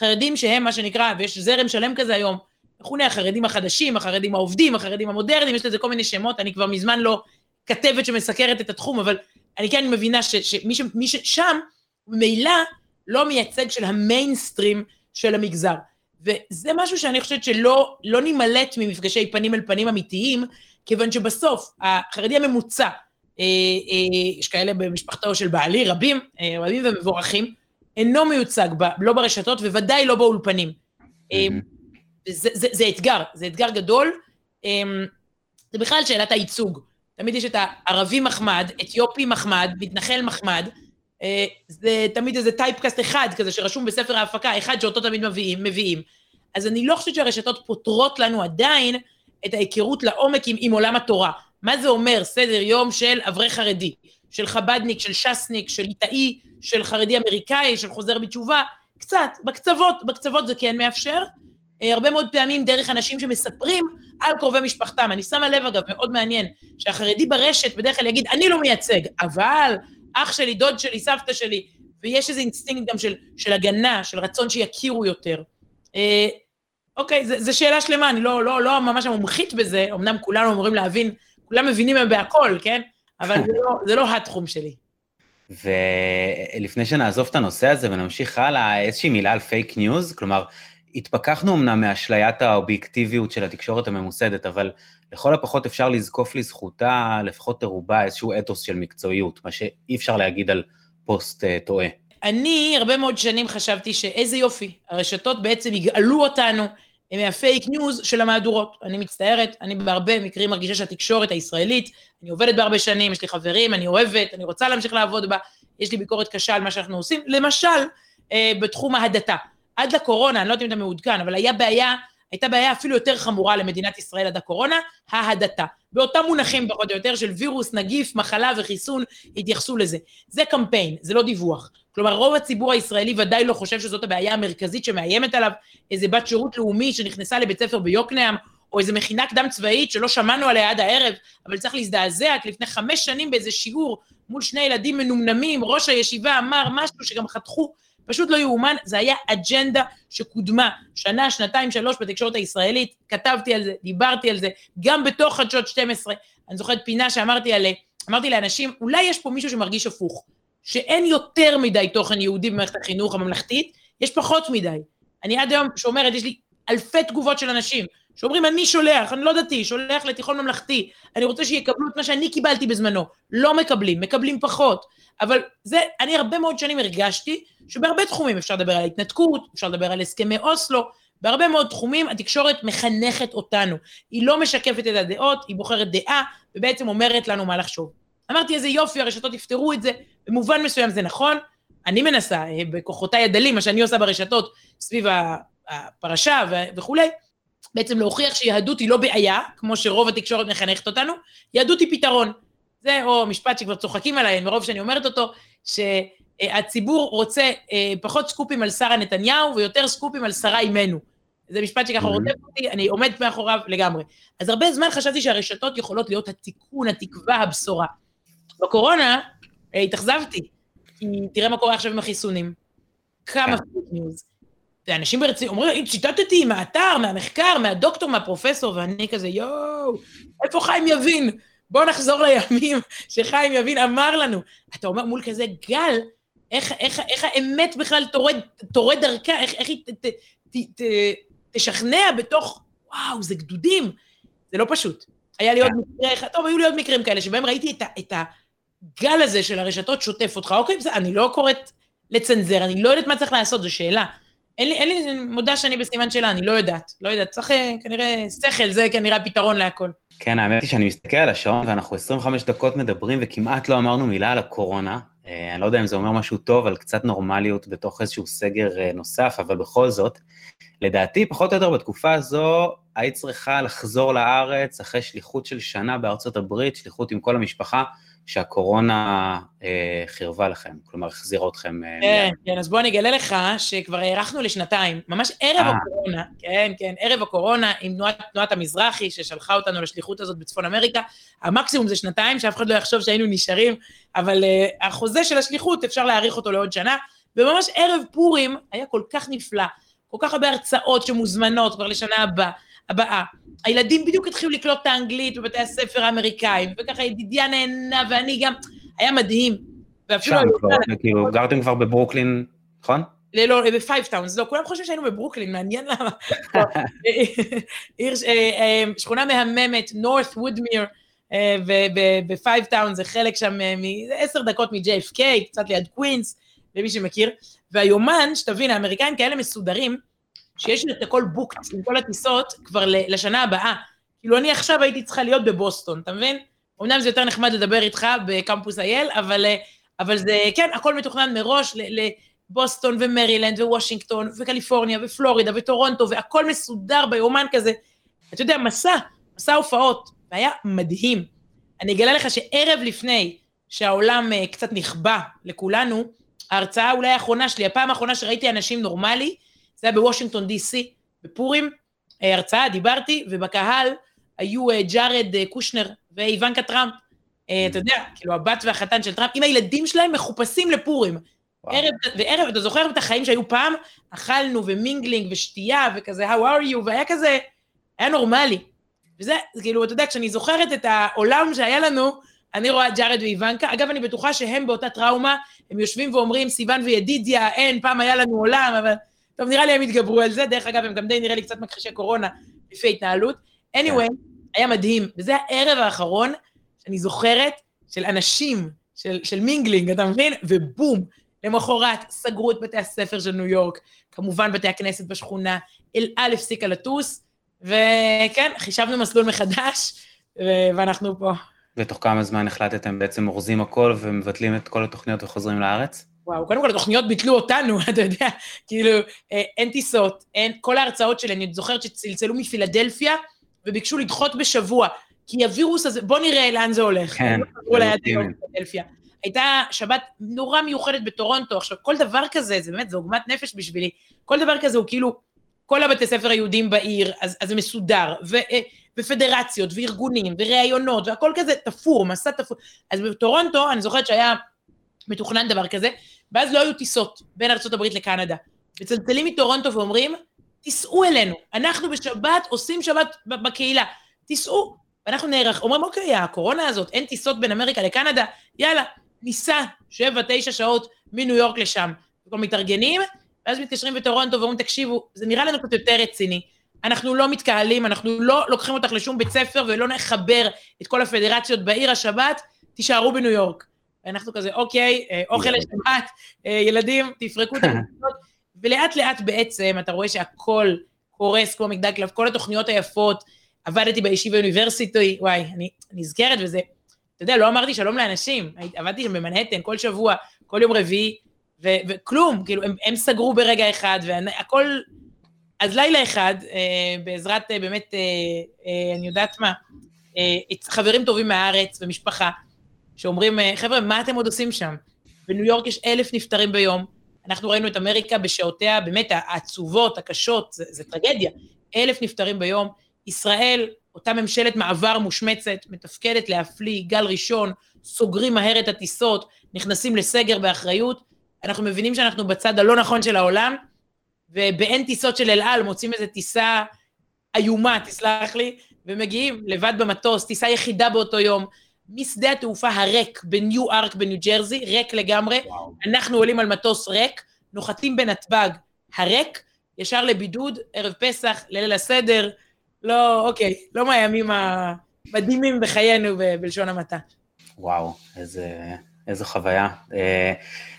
חרדים שהם מה שנקרא, ויש זרם שלם כזה היום, מכונה החרדים החדשים, החרדים העובדים, החרדים המודרניים, יש לזה כל מיני שמות, אני כבר מזמן לא כתבת שמסקרת את התחום, אבל אני כן מבינה שמי ששם, ממילא לא מייצג של המיינסטרים של המגזר. וזה משהו שאני חושבת שלא לא נימלט ממפגשי פנים אל פנים אמיתיים, כיוון שבסוף החרדי הממוצע, אה, אה, יש כאלה במשפחתו של בעלי, רבים, אה, רבים ומבורכים, אינו מיוצג ב, לא ברשתות וודאי לא באולפנים. Mm-hmm. זה, זה, זה אתגר, זה אתגר גדול. זה בכלל שאלת הייצוג. תמיד יש את הערבי מחמד, אתיופי מחמד, מתנחל מחמד. זה תמיד איזה טייפקאסט אחד כזה שרשום בספר ההפקה, אחד שאותו תמיד מביאים, מביאים. אז אני לא חושבת שהרשתות פותרות לנו עדיין את ההיכרות לעומק עם, עם עולם התורה. מה זה אומר סדר יום של אברך חרדי, של חבדניק, של ש"סניק, של ליטאי, של חרדי אמריקאי, של חוזר בתשובה, קצת, בקצוות, בקצוות זה כן מאפשר. אה, הרבה מאוד פעמים דרך אנשים שמספרים על קרובי משפחתם. אני שמה לב, אגב, מאוד מעניין, שהחרדי ברשת בדרך כלל יגיד, אני לא מייצג, אבל אח שלי, דוד שלי, סבתא שלי, ויש איזה אינסטינקט גם של, של הגנה, של רצון שיכירו יותר. אה, אוקיי, זו שאלה שלמה, אני לא, לא, לא ממש מומחית בזה, אמנם כולנו אמורים להבין, כולם מבינים בהכל, כן? אבל זה לא, זה לא התחום שלי. ולפני שנעזוב את הנושא הזה ונמשיך הלאה, איזושהי מילה על פייק ניוז, כלומר, התפכחנו אמנם מאשליית האובייקטיביות של התקשורת הממוסדת, אבל לכל הפחות אפשר לזקוף לזכותה, לפחות לרובה, איזשהו אתוס של מקצועיות, מה שאי אפשר להגיד על פוסט, אה, טועה. אני הרבה מאוד שנים חשבתי שאיזה יופי, הרשתות בעצם יגאלו אותנו מהפייק ניוז של המהדורות. אני מצטערת, אני בהרבה מקרים מרגישה שהתקשורת הישראלית, אני עובדת בהרבה שנים, יש לי חברים, אני אוהבת, אני רוצה להמשיך לעבוד בה, יש לי ביקורת קשה על מה שאנחנו עושים, למשל, אה, בתחום ההדתה. עד לקורונה, אני לא יודעת אם אתה מעודכן, אבל היה בעיה, הייתה בעיה אפילו יותר חמורה למדינת ישראל עד הקורונה, ההדתה. באותם מונחים פחות או יותר של וירוס, נגיף, מחלה וחיסון, התייחסו לזה. זה קמפיין, זה לא דיווח. כלומר, רוב הציבור הישראלי ודאי לא חושב שזאת הבעיה המרכזית שמאיימת עליו, איזה בת שירות לאומי שנכנסה לבית ספר ביוקנעם, או איזה מכינה קדם צבאית שלא שמענו עליה עד הערב, אבל צריך להזדעזע, כי לפני חמש שנים באיזה שיעור מול שני ילדים מנומנמים, ראש הישיבה אמר משהו שגם חתכו, פשוט לא יאומן, זה היה אג'נדה שקודמה שנה, שנתיים, שלוש בתקשורת הישראלית, כתבתי על זה, דיברתי על זה, גם בתוך חדשות 12, אני זוכרת פינה שאמרתי על, אמרתי לאנשים, אולי יש פה מישהו שמרגיש הפוך, שאין יותר מדי תוכן יהודי במערכת החינוך הממלכתית, יש פחות מדי. אני עד היום שומרת, יש לי אלפי תגובות של אנשים שאומרים, אני שולח, אני לא דתי, שולח לתיכון ממלכתי, אני רוצה שיקבלו את מה שאני קיבלתי בזמנו. לא מקבלים, מקבלים פחות. אבל זה, אני הרבה מאוד שנים הרגשתי שבהרבה תחומים אפשר לדבר על ההתנתקות, אפשר לדבר על הסכמי אוסלו, בהרבה מאוד תחומים התקשורת מחנכת אותנו. היא לא משקפת את הדעות, היא בוחרת דעה, ובעצם אומרת לנו מה לחשוב. אמרתי, איזה יופי, הרשתות יפתרו את זה, במובן מסוים זה נכון, אני מנסה, אה, בכוחותיי הדלים, מה שאני עושה ברשתות סביב הפרשה וכולי, בעצם להוכיח שיהדות היא לא בעיה, כמו שרוב התקשורת מחנכת אותנו, יהדות היא פתרון. זה או משפט שכבר צוחקים עליי, מרוב שאני אומרת אותו, שהציבור רוצה אה, פחות סקופים על שרה נתניהו ויותר סקופים על שרה אימנו. זה משפט שככה רודף אותי, אני עומדת מאחוריו לגמרי. אז הרבה זמן חשבתי שהרשתות יכולות להיות התיקון, התקווה, הבשורה. בקורונה אה, התאכזבתי, כי תראה מה קורה עכשיו עם החיסונים. כמה פייק כן. ניוז. ואנשים ברצינות אומרים, ציטטתי מהאתר, מהמחקר, מהדוקטור, מהפרופסור, ואני כזה, יואו, איפה חיים יבין? בואו נחזור לימים שחיים יבין אמר לנו. אתה אומר מול כזה גל, איך, איך, איך האמת בכלל תורד, תורד דרכה, איך, איך היא ת, ת, ת, ת, תשכנע בתוך, וואו, זה גדודים. זה לא פשוט. היה לי עוד כן. מקרה אחד, טוב, היו לי עוד מקרים כאלה, שבהם ראיתי את, ה, את הגל הזה של הרשתות שוטף אותך. אוקיי, בסדר, אני לא קוראת לצנזר, אני לא יודעת מה צריך לעשות, זו שאלה. אין לי, אין לי, מודה שאני בסימן שאלה, אני לא יודעת. לא יודעת, צריך אה, כנראה, שכל זה כנראה הפתרון להכל. כן, האמת היא שאני מסתכל על השעון ואנחנו 25 דקות מדברים וכמעט לא אמרנו מילה על הקורונה. אה, אני לא יודע אם זה אומר משהו טוב על קצת נורמליות בתוך איזשהו סגר אה, נוסף, אבל בכל זאת, לדעתי, פחות או יותר בתקופה הזו, היית צריכה לחזור לארץ אחרי שליחות של שנה בארצות הברית, שליחות עם כל המשפחה, שהקורונה אה, חירבה לכם, כלומר החזירה אתכם. אה, כן, מיד. כן, אז בוא אני אגלה לך שכבר הארכנו לשנתיים, ממש ערב 아. אה. הקורונה, כן, כן, ערב הקורונה עם תנועת, תנועת המזרחי ששלחה אותנו לשליחות הזאת בצפון אמריקה, המקסימום זה שנתיים, שאף אחד לא יחשוב שהיינו נשארים, אבל אה, החוזה של השליחות אפשר להאריך אותו לעוד שנה, וממש ערב פורים היה כל כך נפלא, כל כך הרבה הרצאות שמוזמנות כבר לשנה הבאה. הבאה. הילדים בדיוק התחילו לקלוט את האנגלית בבתי הספר האמריקאים, וככה ידידיה נהנה, ואני גם, היה מדהים. שם כבר, כאילו, גרתם כבר בברוקלין, נכון? לא, לא, בפייבטאונס, לא, כולם חושבים שהיינו בברוקלין, מעניין למה. אה, אה, שכונה מהממת, נורת וודמיר, בפייבטאונס, זה חלק שם, אה, עשר דקות מ-JFK, קצת ליד קווינס, למי שמכיר, והיומן, שתבין, האמריקאים כאלה מסודרים, שיש לי את הכל booked עם כל הטיסות כבר לשנה הבאה. כאילו, אני עכשיו הייתי צריכה להיות בבוסטון, אתה מבין? אמנם זה יותר נחמד לדבר איתך בקמפוס אייל, אבל, אבל זה, כן, הכל מתוכנן מראש לבוסטון ומרילנד ווושינגטון וקליפורניה ופלורידה וטורונטו, והכל מסודר ביומן כזה. אתה יודע, מסע, מסע הופעות, והיה מדהים. אני אגלה לך שערב לפני שהעולם uh, קצת נכבה לכולנו, ההרצאה אולי האחרונה שלי, הפעם האחרונה שראיתי אנשים נורמלי, זה היה בוושינגטון די.סי, בפורים, אה, הרצאה, דיברתי, ובקהל היו אה, ג'ארד אה, קושנר ואיוונקה טראמפ. אתה יודע, כאילו הבת והחתן של טראמפ, עם הילדים שלהם מחופשים לפורים. ערב, וערב, אתה זוכר את החיים שהיו פעם? אכלנו ו-mingling ושתייה וכזה, How are you? והיה כזה, היה נורמלי. וזה, כאילו, אתה יודע, כשאני זוכרת את העולם שהיה לנו אני רואה את ג'ארד ואיוונקה, אגב, אני בטוחה שהם באותה טראומה, הם יושבים ואומרים, סיוון וידידיה, אין, פעם היה לנו עולם, אבל... טוב, נראה לי הם התגברו על זה, דרך אגב, הם גם די נראה לי קצת מכחישי קורונה, לפי ההתנהלות. anyway, היה מדהים, וזה הערב האחרון שאני זוכרת של אנשים, של, של mingling, אתה מבין? ובום, למחרת סגרו את בתי הספר של ניו יורק, כמובן בתי הכנסת בשכונה, אל על הפסיקה לטוס, וכן, חישבנו מסלול מחדש, ואנחנו פה. ותוך כמה זמן החלטתם בעצם אורזים הכל ומבטלים את כל התוכניות וחוזרים לארץ? וואו, קודם כל התוכניות ביטלו אותנו, אתה יודע, כאילו, אה, אין טיסות, אין, כל ההרצאות שלי, אני זוכרת שצלצלו מפילדלפיה, וביקשו לדחות בשבוע, כי הווירוס הזה, בוא נראה לאן זה הולך. כן, זה לגיטימי. הייתה שבת נורא מיוחדת בטורונטו, עכשיו, כל דבר כזה, זה באמת, זה עוגמת נפש בשבילי, כל דבר כזה הוא כאילו, כל הבתי ספר היהודים בעיר, אז, אז זה מסודר, ו, אה, ופדרציות, וארגונים, וראיונות, והכל כזה תפור, מסע תפור. אז בטורונטו, אני זוכרת שהיה מתוכנן דבר כזה, ואז לא היו טיסות בין ארה"ב לקנדה. מצלצלים מטורונטו ואומרים, תיסעו אלינו, אנחנו בשבת עושים שבת בקהילה, תיסעו. ואנחנו נערך, אומרים, אוקיי, הקורונה הזאת, אין טיסות בין אמריקה לקנדה, יאללה, ניסע שבע, תשע שעות מניו יורק לשם. וכבר מתארגנים, ואז מתקשרים בטורונטו ואומרים, תקשיבו, זה נראה לנו קצת יותר רציני. אנחנו לא מתקהלים, אנחנו לא לוקחים אותך לשום בית ספר ולא נחבר את כל הפדרציות בעיר השבת, תישארו בניו יורק. ואנחנו כזה, אוקיי, אה, אוכל לשבת, אה, ילדים, תפרקו את המקומות, ולאט לאט בעצם אתה רואה שהכל קורס כמו מגדל קלף, כל התוכניות היפות, עבדתי בישיבה אוניברסיטי, וואי, אני נזכרת וזה, אתה יודע, לא אמרתי שלום לאנשים, עבדתי שם במנהטן כל שבוע, כל יום רביעי, ו- וכלום, כאילו, הם, הם סגרו ברגע אחד, והכל... אז לילה אחד, אה, בעזרת אה, באמת, אה, אה, אני יודעת מה, אה, חברים טובים מהארץ ומשפחה, שאומרים, אה, חבר'ה, מה אתם עוד עושים שם? בניו יורק יש אלף נפטרים ביום, אנחנו ראינו את אמריקה בשעותיה, באמת, העצובות, הקשות, זה, זה טרגדיה. אלף נפטרים ביום. ישראל, אותה ממשלת מעבר מושמצת, מתפקדת להפליא, גל ראשון, סוגרים מהר את הטיסות, נכנסים לסגר באחריות. אנחנו מבינים שאנחנו בצד הלא נכון של העולם, ובאין טיסות של אל על מוצאים איזו טיסה איומה, תסלח לי, ומגיעים לבד במטוס, טיסה יחידה באותו יום, משדה התעופה הריק בניו ארק בניו ג'רזי, ריק לגמרי, וואו. אנחנו עולים על מטוס ריק, נוחתים בנתב"ג הריק, ישר לבידוד, ערב פסח, ליל הסדר, לא, אוקיי, לא מהימים המדהימים בחיינו בלשון המעטה. וואו, איזה, איזו חוויה. אה,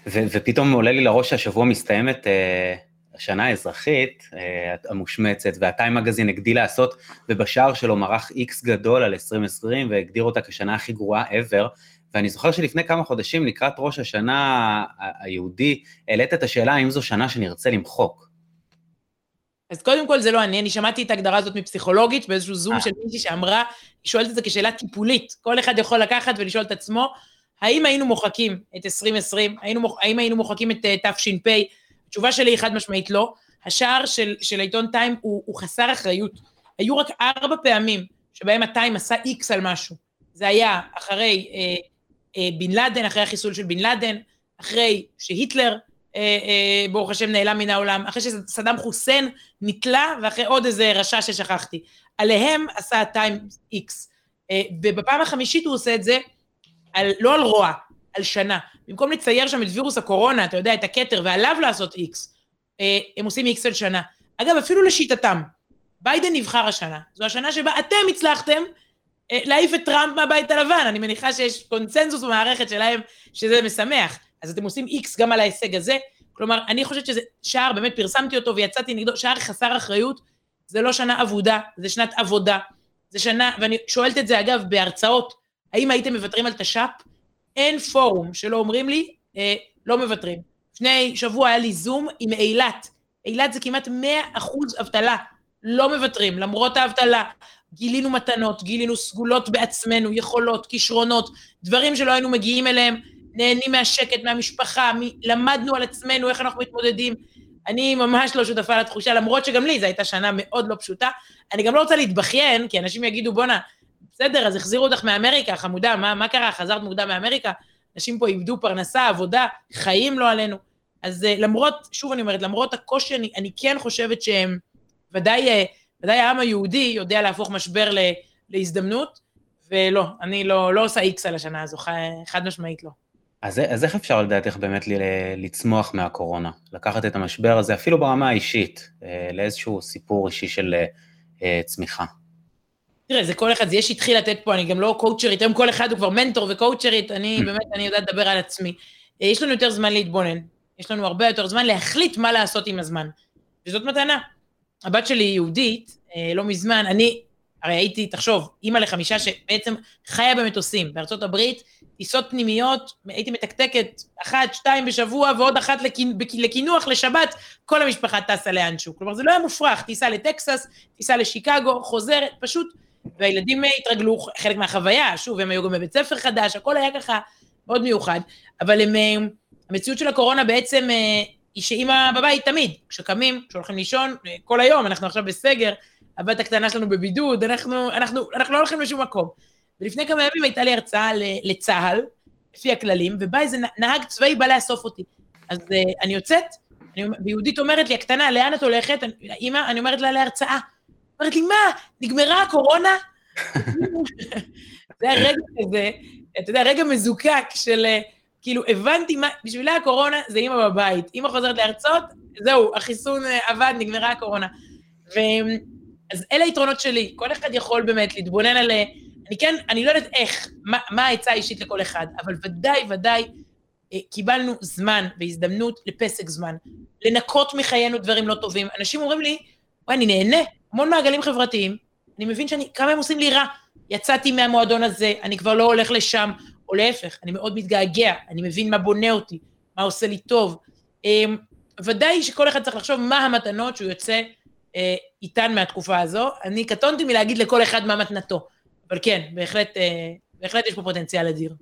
ו, ופתאום עולה לי לראש שהשבוע מסתיימת אה, השנה האזרחית אה, המושמצת, והטיים מגזין הגדיל לעשות, ובשער שלו מרח איקס גדול על 2020, והגדיר אותה כשנה הכי גרועה ever, ואני זוכר שלפני כמה חודשים, לקראת ראש השנה היהודי, העלית את השאלה האם זו שנה שנרצה למחוק. אז קודם כל זה לא אני, אני שמעתי את ההגדרה הזאת מפסיכולוגית באיזשהו זום אה. של מישהי שאמרה, היא שואלת את זה כשאלה טיפולית, כל אחד יכול לקחת ולשאול את עצמו, האם היינו מוחקים את 2020, היינו, האם היינו מוחקים את uh, תש"פ, התשובה שלי היא חד משמעית לא. השער של, של העיתון טיים הוא, הוא חסר אחריות. היו רק ארבע פעמים שבהם הטיים עשה איקס על משהו. זה היה אחרי אה, אה, בן לאדן, אחרי החיסול של בן לאדן, אחרי שהיטלר, אה, אה, ברוך השם, נעלם מן העולם, אחרי שסדאם חוסיין נתלה, ואחרי עוד איזה רשע ששכחתי. עליהם עשה הטיים איקס. אה, ובפעם החמישית הוא עושה את זה, על, לא על רוע, על שנה. במקום לצייר שם את וירוס הקורונה, אתה יודע, את הכתר, ועליו לעשות איקס, אה, הם עושים איקס על שנה. אגב, אפילו לשיטתם, ביידן נבחר השנה. זו השנה שבה אתם הצלחתם אה, להעיף את טראמפ מהבית הלבן. אני מניחה שיש קונצנזוס במערכת שלהם שזה משמח. אז אתם עושים איקס גם על ההישג הזה. כלומר, אני חושבת שזה שער, באמת פרסמתי אותו ויצאתי נגדו, שער חסר אחריות. זה לא שנה אבודה, זה שנת עבודה. זה שנה, ואני שואלת את זה אגב בהרצאות, האם הייתם מוותרים על תש"פ? אין פורום שלא אומרים לי, אה, לא מוותרים. לפני שבוע היה לי זום עם אילת. אילת זה כמעט 100 אחוז אבטלה. לא מוותרים, למרות האבטלה. גילינו מתנות, גילינו סגולות בעצמנו, יכולות, כישרונות, דברים שלא היינו מגיעים אליהם, נהנים מהשקט, מהמשפחה, מ... למדנו על עצמנו איך אנחנו מתמודדים. אני ממש לא שותפה לתחושה, למרות שגם לי זו הייתה שנה מאוד לא פשוטה. אני גם לא רוצה להתבכיין, כי אנשים יגידו, בואנה, בסדר, אז החזירו אותך מאמריקה, חמודה, מה, מה קרה? חזרת מוקדם מאמריקה? אנשים פה איבדו פרנסה, עבודה, חיים לא עלינו. אז uh, למרות, שוב אני אומרת, למרות הקושי, אני, אני כן חושבת שהם, ודאי, uh, ודאי העם היהודי יודע להפוך משבר ל, להזדמנות, ולא, אני לא, לא עושה איקס על השנה הזו, חד משמעית לא. אז, אז איך אפשר לדעתך באמת לצמוח מהקורונה? לקחת את המשבר הזה, אפילו ברמה האישית, אה, לאיזשהו סיפור אישי של אה, צמיחה. תראה, זה כל אחד, זה יש התחיל לתת פה, אני גם לא קואוצ'רית, היום כל אחד הוא כבר מנטור וקואוצ'רית, אני באמת, אני יודעת לדבר על עצמי. אה, יש לנו יותר זמן להתבונן, יש לנו הרבה יותר זמן להחליט מה לעשות עם הזמן, וזאת מתנה. הבת שלי יהודית, לא מזמן, אני, הרי הייתי, תחשוב, אימא לחמישה שבעצם חיה במטוסים, בארצות הברית, טיסות פנימיות, הייתי מתקתקת אחת, שתיים בשבוע, ועוד אחת לקינוח לשבת, כל המשפחה טסה לאנשהו. כלומר, זה לא היה מופרך, טיסה לטקסס, טיסה לשיקגו, חוזרת, פשוט, והילדים התרגלו חלק מהחוויה, שוב, הם היו גם בבית ספר חדש, הכל היה ככה מאוד מיוחד, אבל הם, אה, המציאות של הקורונה בעצם אה, היא שאימא בבית תמיד, כשקמים, כשהולכים לישון, אה, כל היום, אנחנו עכשיו בסגר, הבת הקטנה שלנו בבידוד, אנחנו, אנחנו, אנחנו לא הולכים לשום מקום. ולפני כמה ימים הייתה לי הרצאה לצה"ל, לפי הכללים, ובא איזה נהג צבאי, בא לאסוף אותי. אז אני יוצאת, ויהודית אומרת לי, הקטנה, לאן את הולכת? אימא, אני אומרת לה להרצאה. אומרת לי, מה, נגמרה הקורונה? זה היה רגע כזה, אתה יודע, רגע מזוקק של, אה, כאילו, הבנתי מה, בשבילה הקורונה זה אימא בבית. אימא חוזרת להרצות, זהו, החיסון אה, עבד, נגמרה הקורונה. ו... אז אלה היתרונות שלי, כל אחד יכול באמת להתבונן על... אני כן, אני לא יודעת איך, מה, מה העצה האישית לכל אחד, אבל ודאי, ודאי, אה, קיבלנו זמן והזדמנות לפסק זמן, לנקות מחיינו דברים לא טובים. אנשים אומרים לי, וואי, אני נהנה, המון מעגלים חברתיים, אני מבין שאני, כמה הם עושים לי רע. יצאתי מהמועדון הזה, אני כבר לא הולך לשם, או להפך, אני מאוד מתגעגע, אני מבין מה בונה אותי, מה עושה לי טוב. אמ, ודאי שכל אחד צריך לחשוב מה המתנות שהוא יוצא אה, איתן מהתקופה הזו. אני קטונתי מלהגיד לכל אחד מה מתנתו. אבל כן, בהחלט, אה, בהחלט יש פה פוטנציאל אדיר.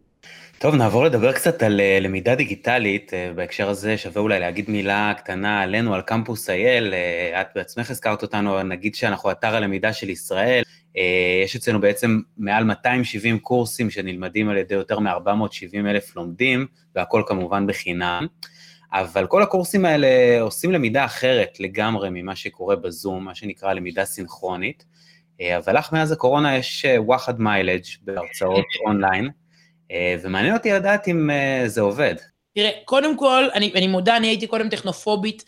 טוב, נעבור לדבר קצת על אה, למידה דיגיטלית. אה, בהקשר הזה שווה אולי להגיד מילה קטנה עלינו, על קמפוס אייל. את בעצמך הזכרת אותנו, נגיד שאנחנו אתר הלמידה של ישראל. יש אצלנו בעצם מעל 270 קורסים שנלמדים על ידי יותר מ-470 אלף לומדים, והכל כמובן בחינם. אבל כל הקורסים האלה עושים למידה אחרת לגמרי ממה שקורה בזום, מה שנקרא למידה סינכרונית. אה, אבל לך מאז הקורונה יש וואחד מיילג' בהרצאות אונליין, אה, ומעניין אותי לדעת אם אה, זה עובד. תראה, קודם כל, אני, אני מודה, אני הייתי קודם טכנופובית.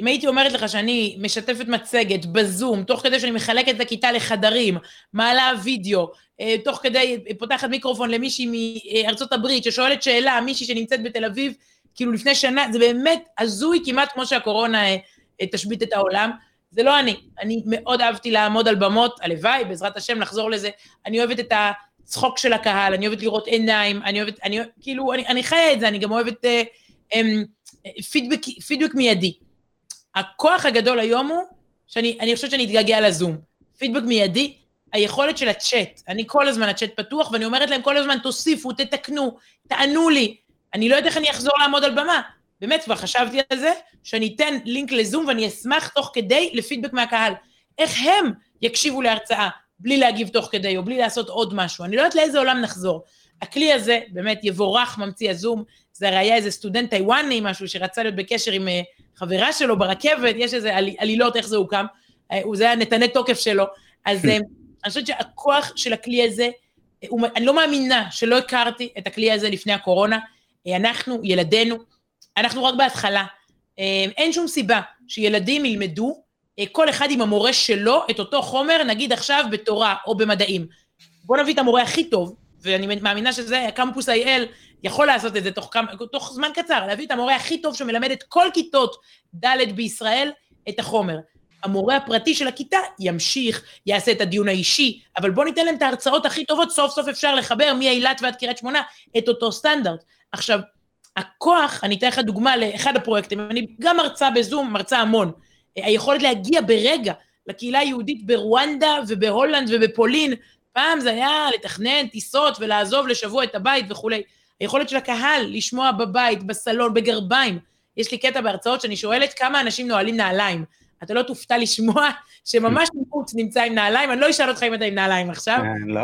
אם הייתי אומרת לך שאני משתפת מצגת בזום, תוך כדי שאני מחלקת את הכיתה לחדרים, מעלה וידאו, תוך כדי פותחת מיקרופון למישהי מארצות הברית ששואלת שאלה, מישהי שנמצאת בתל אביב, כאילו לפני שנה, זה באמת הזוי כמעט כמו שהקורונה תשבית את העולם. זה לא אני. אני מאוד אהבתי לעמוד על במות, הלוואי, בעזרת השם, לחזור לזה. אני אוהבת את הצחוק של הקהל, אני אוהבת לראות עיניים, אני אוהבת, אני, כאילו, אני, אני חיה את זה, אני גם אוהבת אה, אה, פידבק, פידבק מיידי. הכוח הגדול היום הוא, שאני חושבת שאני אתגעגע לזום. פידבק מיידי, היכולת של הצ'אט, אני כל הזמן, הצ'אט פתוח, ואני אומרת להם כל הזמן, תוסיפו, תתקנו, תענו לי. אני לא יודעת איך אני אחזור לעמוד על במה. באמת, כבר חשבתי על זה, שאני אתן לינק לזום ואני אשמח תוך כדי לפידבק מהקהל. איך הם יקשיבו להרצאה בלי להגיב תוך כדי, או בלי לעשות עוד משהו. אני לא יודעת לאיזה עולם נחזור. הכלי הזה באמת יבורך ממציא הזום, זה הרי היה איזה סטודנט טיוואני, משהו שרצה להיות בקשר עם uh, חברה שלו ברכבת, יש איזה על, עלילות איך זה הוקם, uh, זה היה נתני תוקף שלו. אז uh, אני חושבת שהכוח של הכלי הזה, הוא, אני לא מאמינה שלא הכרתי את הכלי הזה לפני הקורונה. אנחנו, ילדינו, אנחנו רק בהתחלה. אה, אין שום סיבה שילדים ילמדו, אה, כל אחד עם המורה שלו, את אותו חומר, נגיד עכשיו בתורה או במדעים. בוא נביא את המורה הכי טוב, ואני מאמינה שזה, קמפוס IL יכול לעשות את זה תוך, כמה, תוך זמן קצר, להביא את המורה הכי טוב שמלמד את כל כיתות ד' בישראל את החומר. המורה הפרטי של הכיתה ימשיך, יעשה את הדיון האישי, אבל בוא ניתן להם את ההרצאות הכי טובות, סוף סוף אפשר לחבר מאילת ועד קריית שמונה את אותו סטנדרט. עכשיו, הכוח, אני אתן לך דוגמה לאחד הפרויקטים, אני גם מרצה בזום, מרצה המון. היכולת להגיע ברגע לקהילה היהודית ברואנדה ובהולנד ובפולין, פעם זה היה לתכנן טיסות ולעזוב לשבוע את הבית וכולי. היכולת של הקהל לשמוע בבית, בסלון, בגרביים. יש לי קטע בהרצאות שאני שואלת כמה אנשים נועלים נעליים. אתה לא תופתע לשמוע שממש מחוץ נמצא עם נעליים, אני לא אשאל אותך אם אתה עם נעליים עכשיו. כן, לא.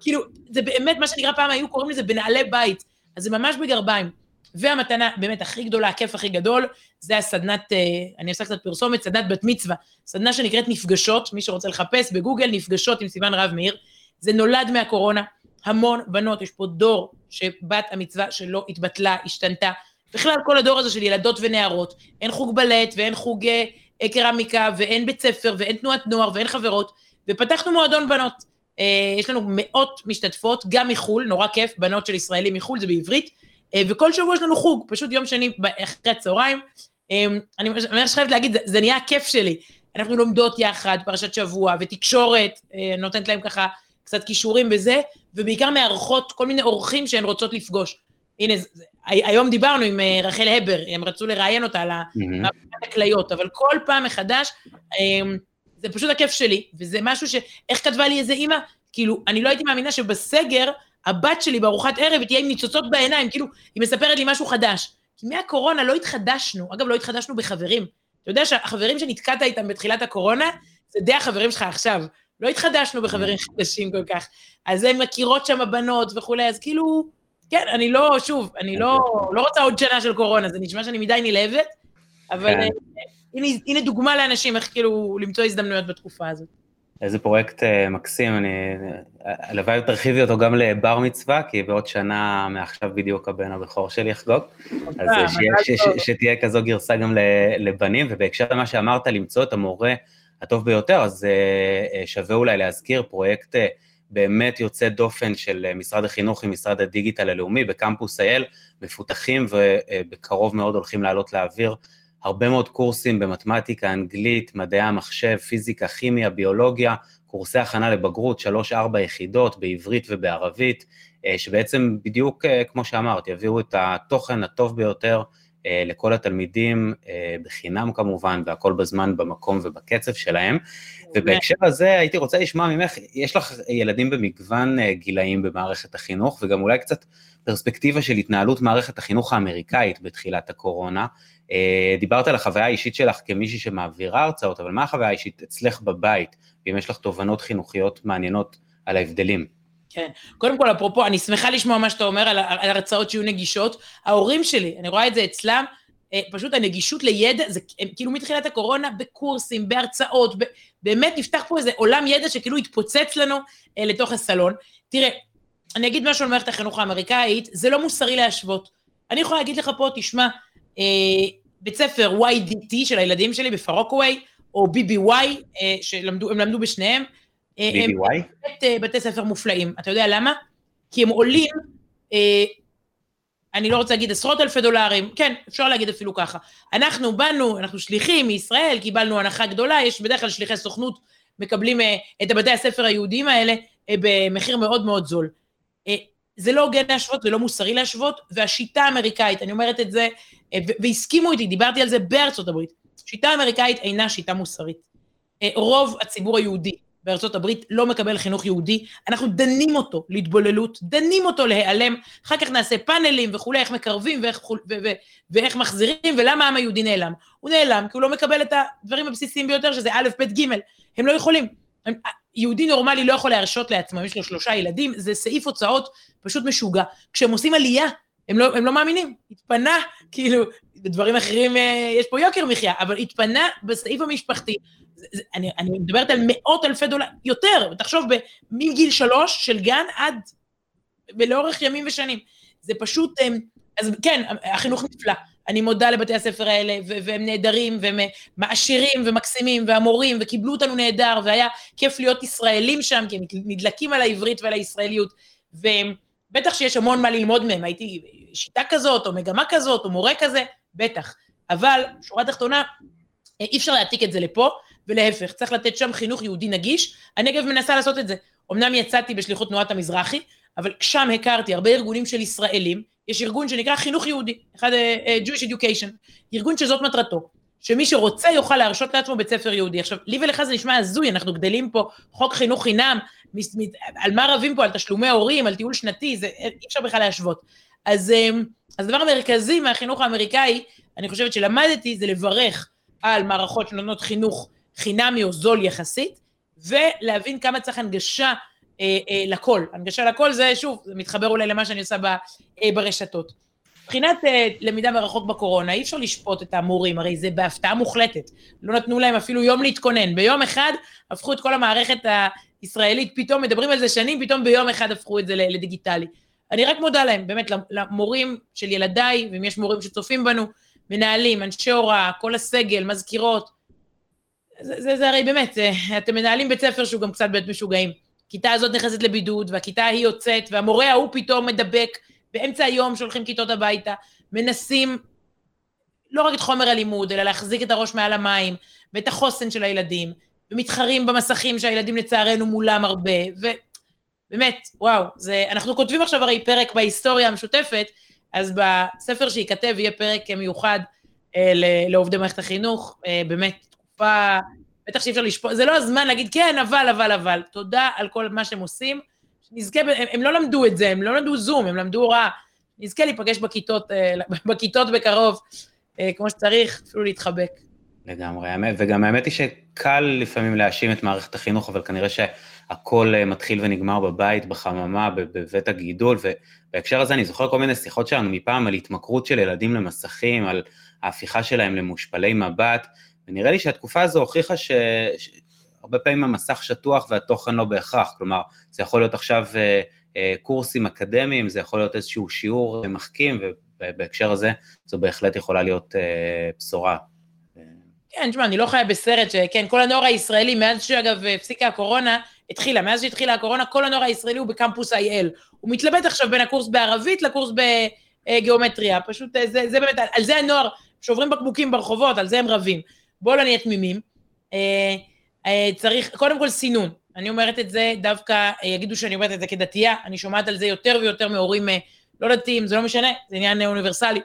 כאילו, זה באמת מה שנקרא פעם היו קוראים לזה בנעלי בית. אז זה ממש בגרביים. והמתנה באמת הכי גדולה, הכיף הכי גדול, זה הסדנת, אה, אני עושה קצת פרסומת, סדנת בת מצווה, סדנה שנקראת נפגשות, מי שרוצה לחפש בגוגל, נפגשות עם סיוון רב מאיר. זה נולד מהקורונה. המון בנות, יש פה דור שבת המצווה שלו התבטלה, השתנתה. בכלל כל הדור הזה של ילדות ונערות, אין חוג בלט ואין חוג אה, קרמיקה ואין בית ספר ואין תנועת נוער ואין חברות, ופתחנו מועדון בנות. אה, יש לנו מאות משתתפות, גם מחו"ל, נורא כיף, בנות של ישראלים מחו"ל, זה בעברית, אה, וכל שבוע יש לנו חוג, פשוט יום שני אחרי הצהריים. אני ממש חייבת להגיד, זה, זה נהיה הכיף שלי. אנחנו לומדות יחד, פרשת שבוע ותקשורת, נותנת להם ככה קצת כישורים בזה, ובעיקר מארחות כל מיני אורחים שהן רוצות לפגוש. הנה, היום דיברנו עם אה, רחל הבר, הם רצו לראיין אותה על הכליות, אבל כל פעם מחדש, זה פשוט הכיף שלי, וזה משהו ש... איך כתבה לי איזה אימא? כאילו, אני לא הייתי מאמינה שבסגר, הבת שלי בארוחת ערב, היא תהיה עם ניצוצות בעיניים, כאילו, היא מספרת לי משהו חדש. כי מהקורונה לא התחדשנו, אגב, לא התחדשנו בחברים. אתה יודע שהחברים שנתקעת איתם בתחילת הקורונה, זה די החברים שלך עכשיו. לא התחדשנו בחברים חדשים כל כך. אז הן מכירות שם הבנות וכולי, אז כאילו, כן, אני לא, שוב, אני לא, לא רוצה עוד שנה של קורונה, זה נשמע שאני מדי נלהבת, אבל כן. אה, הנה, הנה דוגמה לאנשים איך כאילו למצוא הזדמנויות בתקופה הזאת. איזה פרויקט uh, מקסים, אני... הלוואי תרחיבי אותו גם לבר מצווה, כי בעוד שנה מעכשיו בדיוק הבן הבכור שלי יחגוג. אז אה, שיה, ש, ש, שתהיה כזו גרסה גם לבנים, ובהקשר למה שאמרת, למצוא את המורה הטוב ביותר, אז uh, שווה אולי להזכיר פרויקט באמת יוצא דופן של אה, משרד החינוך עם משרד הדיגיטל הלאומי בקמפוס אייל, מפותחים ובקרוב מאוד הולכים לעלות לאוויר הרבה מאוד קורסים במתמטיקה, אנגלית, מדעי המחשב, פיזיקה, כימיה, ביולוגיה, קורסי הכנה לבגרות, שלוש-ארבע יחידות בעברית ובערבית, אה, שבעצם בדיוק אה, כמו שאמרת, יביאו את התוכן הטוב ביותר לכל התלמידים, בחינם כמובן, והכל בזמן, במקום ובקצב שלהם. ובהקשר הזה הייתי רוצה לשמוע ממך, יש לך ילדים במגוון אה, גילאים במערכת החינוך, וגם אולי קצת פרספקטיבה של התנהלות מערכת החינוך האמריקאית בתחילת הקורונה. אה, דיברת על החוויה האישית שלך כמישהי שמעבירה הרצאות, אבל מה החוויה האישית אצלך בבית, ואם יש לך תובנות חינוכיות מעניינות על ההבדלים? כן, קודם כל, אפרופו, אני שמחה לשמוע מה שאתה אומר על, על הרצאות שיהיו נגישות. ההורים שלי, אני רואה את זה אצלם, אה, פשוט הנגישות לידע, זה כאילו מתחילת הקורונה, בקורסים, בהרצאות, ב, באמת נפתח פה איזה עולם ידע שכאילו התפוצץ לנו אה, לתוך הסלון. תראה, אני אגיד משהו על מערכת החינוך האמריקאית, זה לא מוסרי להשוות. אני יכולה להגיד לך פה, תשמע, בית ספר YDT של הילדים שלי בפרוקווי, או BBY, אה, שהם למדו בשניהם. אה, BBY? הם באמת אה, בתי ספר מופלאים. אתה יודע למה? כי הם עולים אה, אני לא רוצה להגיד עשרות אלפי דולרים, כן, אפשר להגיד אפילו ככה. אנחנו באנו, אנחנו שליחים מישראל, קיבלנו הנחה גדולה, יש בדרך כלל שליחי סוכנות, מקבלים uh, את הבתי הספר היהודיים האלה uh, במחיר מאוד מאוד זול. זה לא הוגן להשוות, זה לא מוסרי להשוות, והשיטה האמריקאית, אני אומרת את זה, uh, והסכימו איתי, דיברתי על זה בארצות הברית, שיטה אמריקאית אינה שיטה מוסרית. Uh, רוב הציבור היהודי בארצות הברית לא מקבל חינוך יהודי, אנחנו דנים אותו להתבוללות, דנים אותו להיעלם, אחר כך נעשה פאנלים וכולי, איך מקרבים ואיך, ו- ו- ואיך מחזירים, ולמה העם היהודי נעלם. הוא נעלם כי הוא לא מקבל את הדברים הבסיסיים ביותר, שזה א', ב', ג', הם לא יכולים. יהודי נורמלי לא יכול להרשות לעצמו, יש לו שלושה ילדים, זה סעיף הוצאות פשוט משוגע. כשהם עושים עלייה, הם לא, הם לא מאמינים, התפנה, כאילו, בדברים אחרים אה, יש פה יוקר מחיה, אבל התפנה בסעיף המשפחתי, אני, אני מדברת על מאות אלפי דולר, יותר, תחשוב, מגיל שלוש של גן עד, ולאורך ימים ושנים. זה פשוט, אמ, אז כן, החינוך נפלא. אני מודה לבתי הספר האלה, והם נהדרים, והם מעשירים ומקסימים, והמורים, וקיבלו אותנו נהדר, והיה כיף להיות ישראלים שם, כי הם נדלקים על העברית ועל הישראליות, ובטח שיש המון מה ללמוד מהם, הייתי שיטה כזאת, או מגמה כזאת, או מורה כזה, בטח. אבל, שורה תחתונה, אי אפשר להעתיק את זה לפה, ולהפך, צריך לתת שם חינוך יהודי נגיש. הנגב מנסה לעשות את זה. אמנם יצאתי בשליחות תנועת המזרחי, אבל שם הכרתי הרבה ארגונים של ישראלים, יש ארגון שנקרא חינוך יהודי, אחד uh, Jewish Education, ארגון שזאת מטרתו, שמי שרוצה יוכל להרשות לעצמו בית ספר יהודי. עכשיו, לי ולך זה נשמע הזוי, אנחנו גדלים פה, חוק חינוך חינם, על מה רבים פה? על תשלומי הורים, על טיול שנתי, זה אי אפשר בכלל להשוות. אז, אז הדבר המרכזי מהחינוך האמריקאי, אני חושבת שלמדתי, זה לברך על מערכות שנותנות חינוך חינמי או זול יחסית, ולהבין כמה צריך הנגשה אה, אה, לכל. הנגשה לכל זה, שוב, זה מתחבר אולי למה שאני עושה ב, אה, ברשתות. מבחינת אה, למידה מרחוק בקורונה, אי אפשר לשפוט את המורים, הרי זה בהפתעה מוחלטת. לא נתנו להם אפילו יום להתכונן. ביום אחד הפכו את כל המערכת ישראלית, פתאום מדברים על זה שנים, פתאום ביום אחד הפכו את זה לדיגיטלי. אני רק מודה להם, באמת, למורים של ילדיי, ואם יש מורים שצופים בנו, מנהלים, אנשי הוראה, כל הסגל, מזכירות. זה, זה, זה הרי באמת, זה, אתם מנהלים בית ספר שהוא גם קצת בית משוגעים. הכיתה הזאת נכנסת לבידוד, והכיתה ההיא יוצאת, והמורה ההוא פתאום מדבק, באמצע היום שולחים כיתות הביתה, מנסים לא רק את חומר הלימוד, אלא להחזיק את הראש מעל המים, ואת החוסן של הילדים, ומתחרים במסכים שהילדים לצערנו מולם הרבה, ובאמת, וואו, זה, אנחנו כותבים עכשיו הרי פרק בהיסטוריה המשותפת, אז בספר שייכתב יהיה פרק מיוחד אה, לעובדי מערכת החינוך, אה, באמת, תקופה, בטח שאי אפשר לשפוט, זה לא הזמן להגיד כן, אבל, אבל, אבל, תודה על כל מה שהם עושים, שנזכה, הם, הם לא למדו את זה, הם לא למדו זום, הם למדו הוראה, נזכה להיפגש בכיתות, אה, בכיתות בקרוב, אה, כמו שצריך, אפילו להתחבק. לגמרי, וגם האמת היא שקל לפעמים להאשים את מערכת החינוך, אבל כנראה שהכל אה, מתחיל ונגמר בבית, בחממה, בבית הגידול, ובהקשר הזה אני זוכר כל מיני שיחות שלנו מפעם על התמכרות של ילדים למסכים, על ההפיכה שלהם למושפלי מבט, ונראה לי שהתקופה הזו הוכיחה ש... הרבה פעמים המסך שטוח והתוכן לא בהכרח, כלומר, זה יכול להיות עכשיו אה, אה, קורסים אקדמיים, זה יכול להיות איזשהו שיעור מחכים, ובהקשר הזה זו בהחלט יכולה להיות בשורה. כן, תשמע, אני לא חיה בסרט שכן, כל הנוער הישראלי, מאז שאגב הפסיקה הקורונה, התחילה, מאז שהתחילה הקורונה, כל הנוער הישראלי הוא בקמפוס IL. הוא מתלבט עכשיו בין הקורס בערבית לקורס בגיאומטריה, פשוט זה, זה באמת, על זה הנוער, שוברים בקבוקים ברחובות, על זה הם רבים. בואו לא נהיה תמימים. אה, אה, צריך, קודם כל סינון. אני אומרת את זה דווקא, אה, יגידו שאני אומרת את זה כדתייה, אני שומעת על זה יותר ויותר מהורים לא דתיים, זה לא משנה, זה עניין אוניברסלי.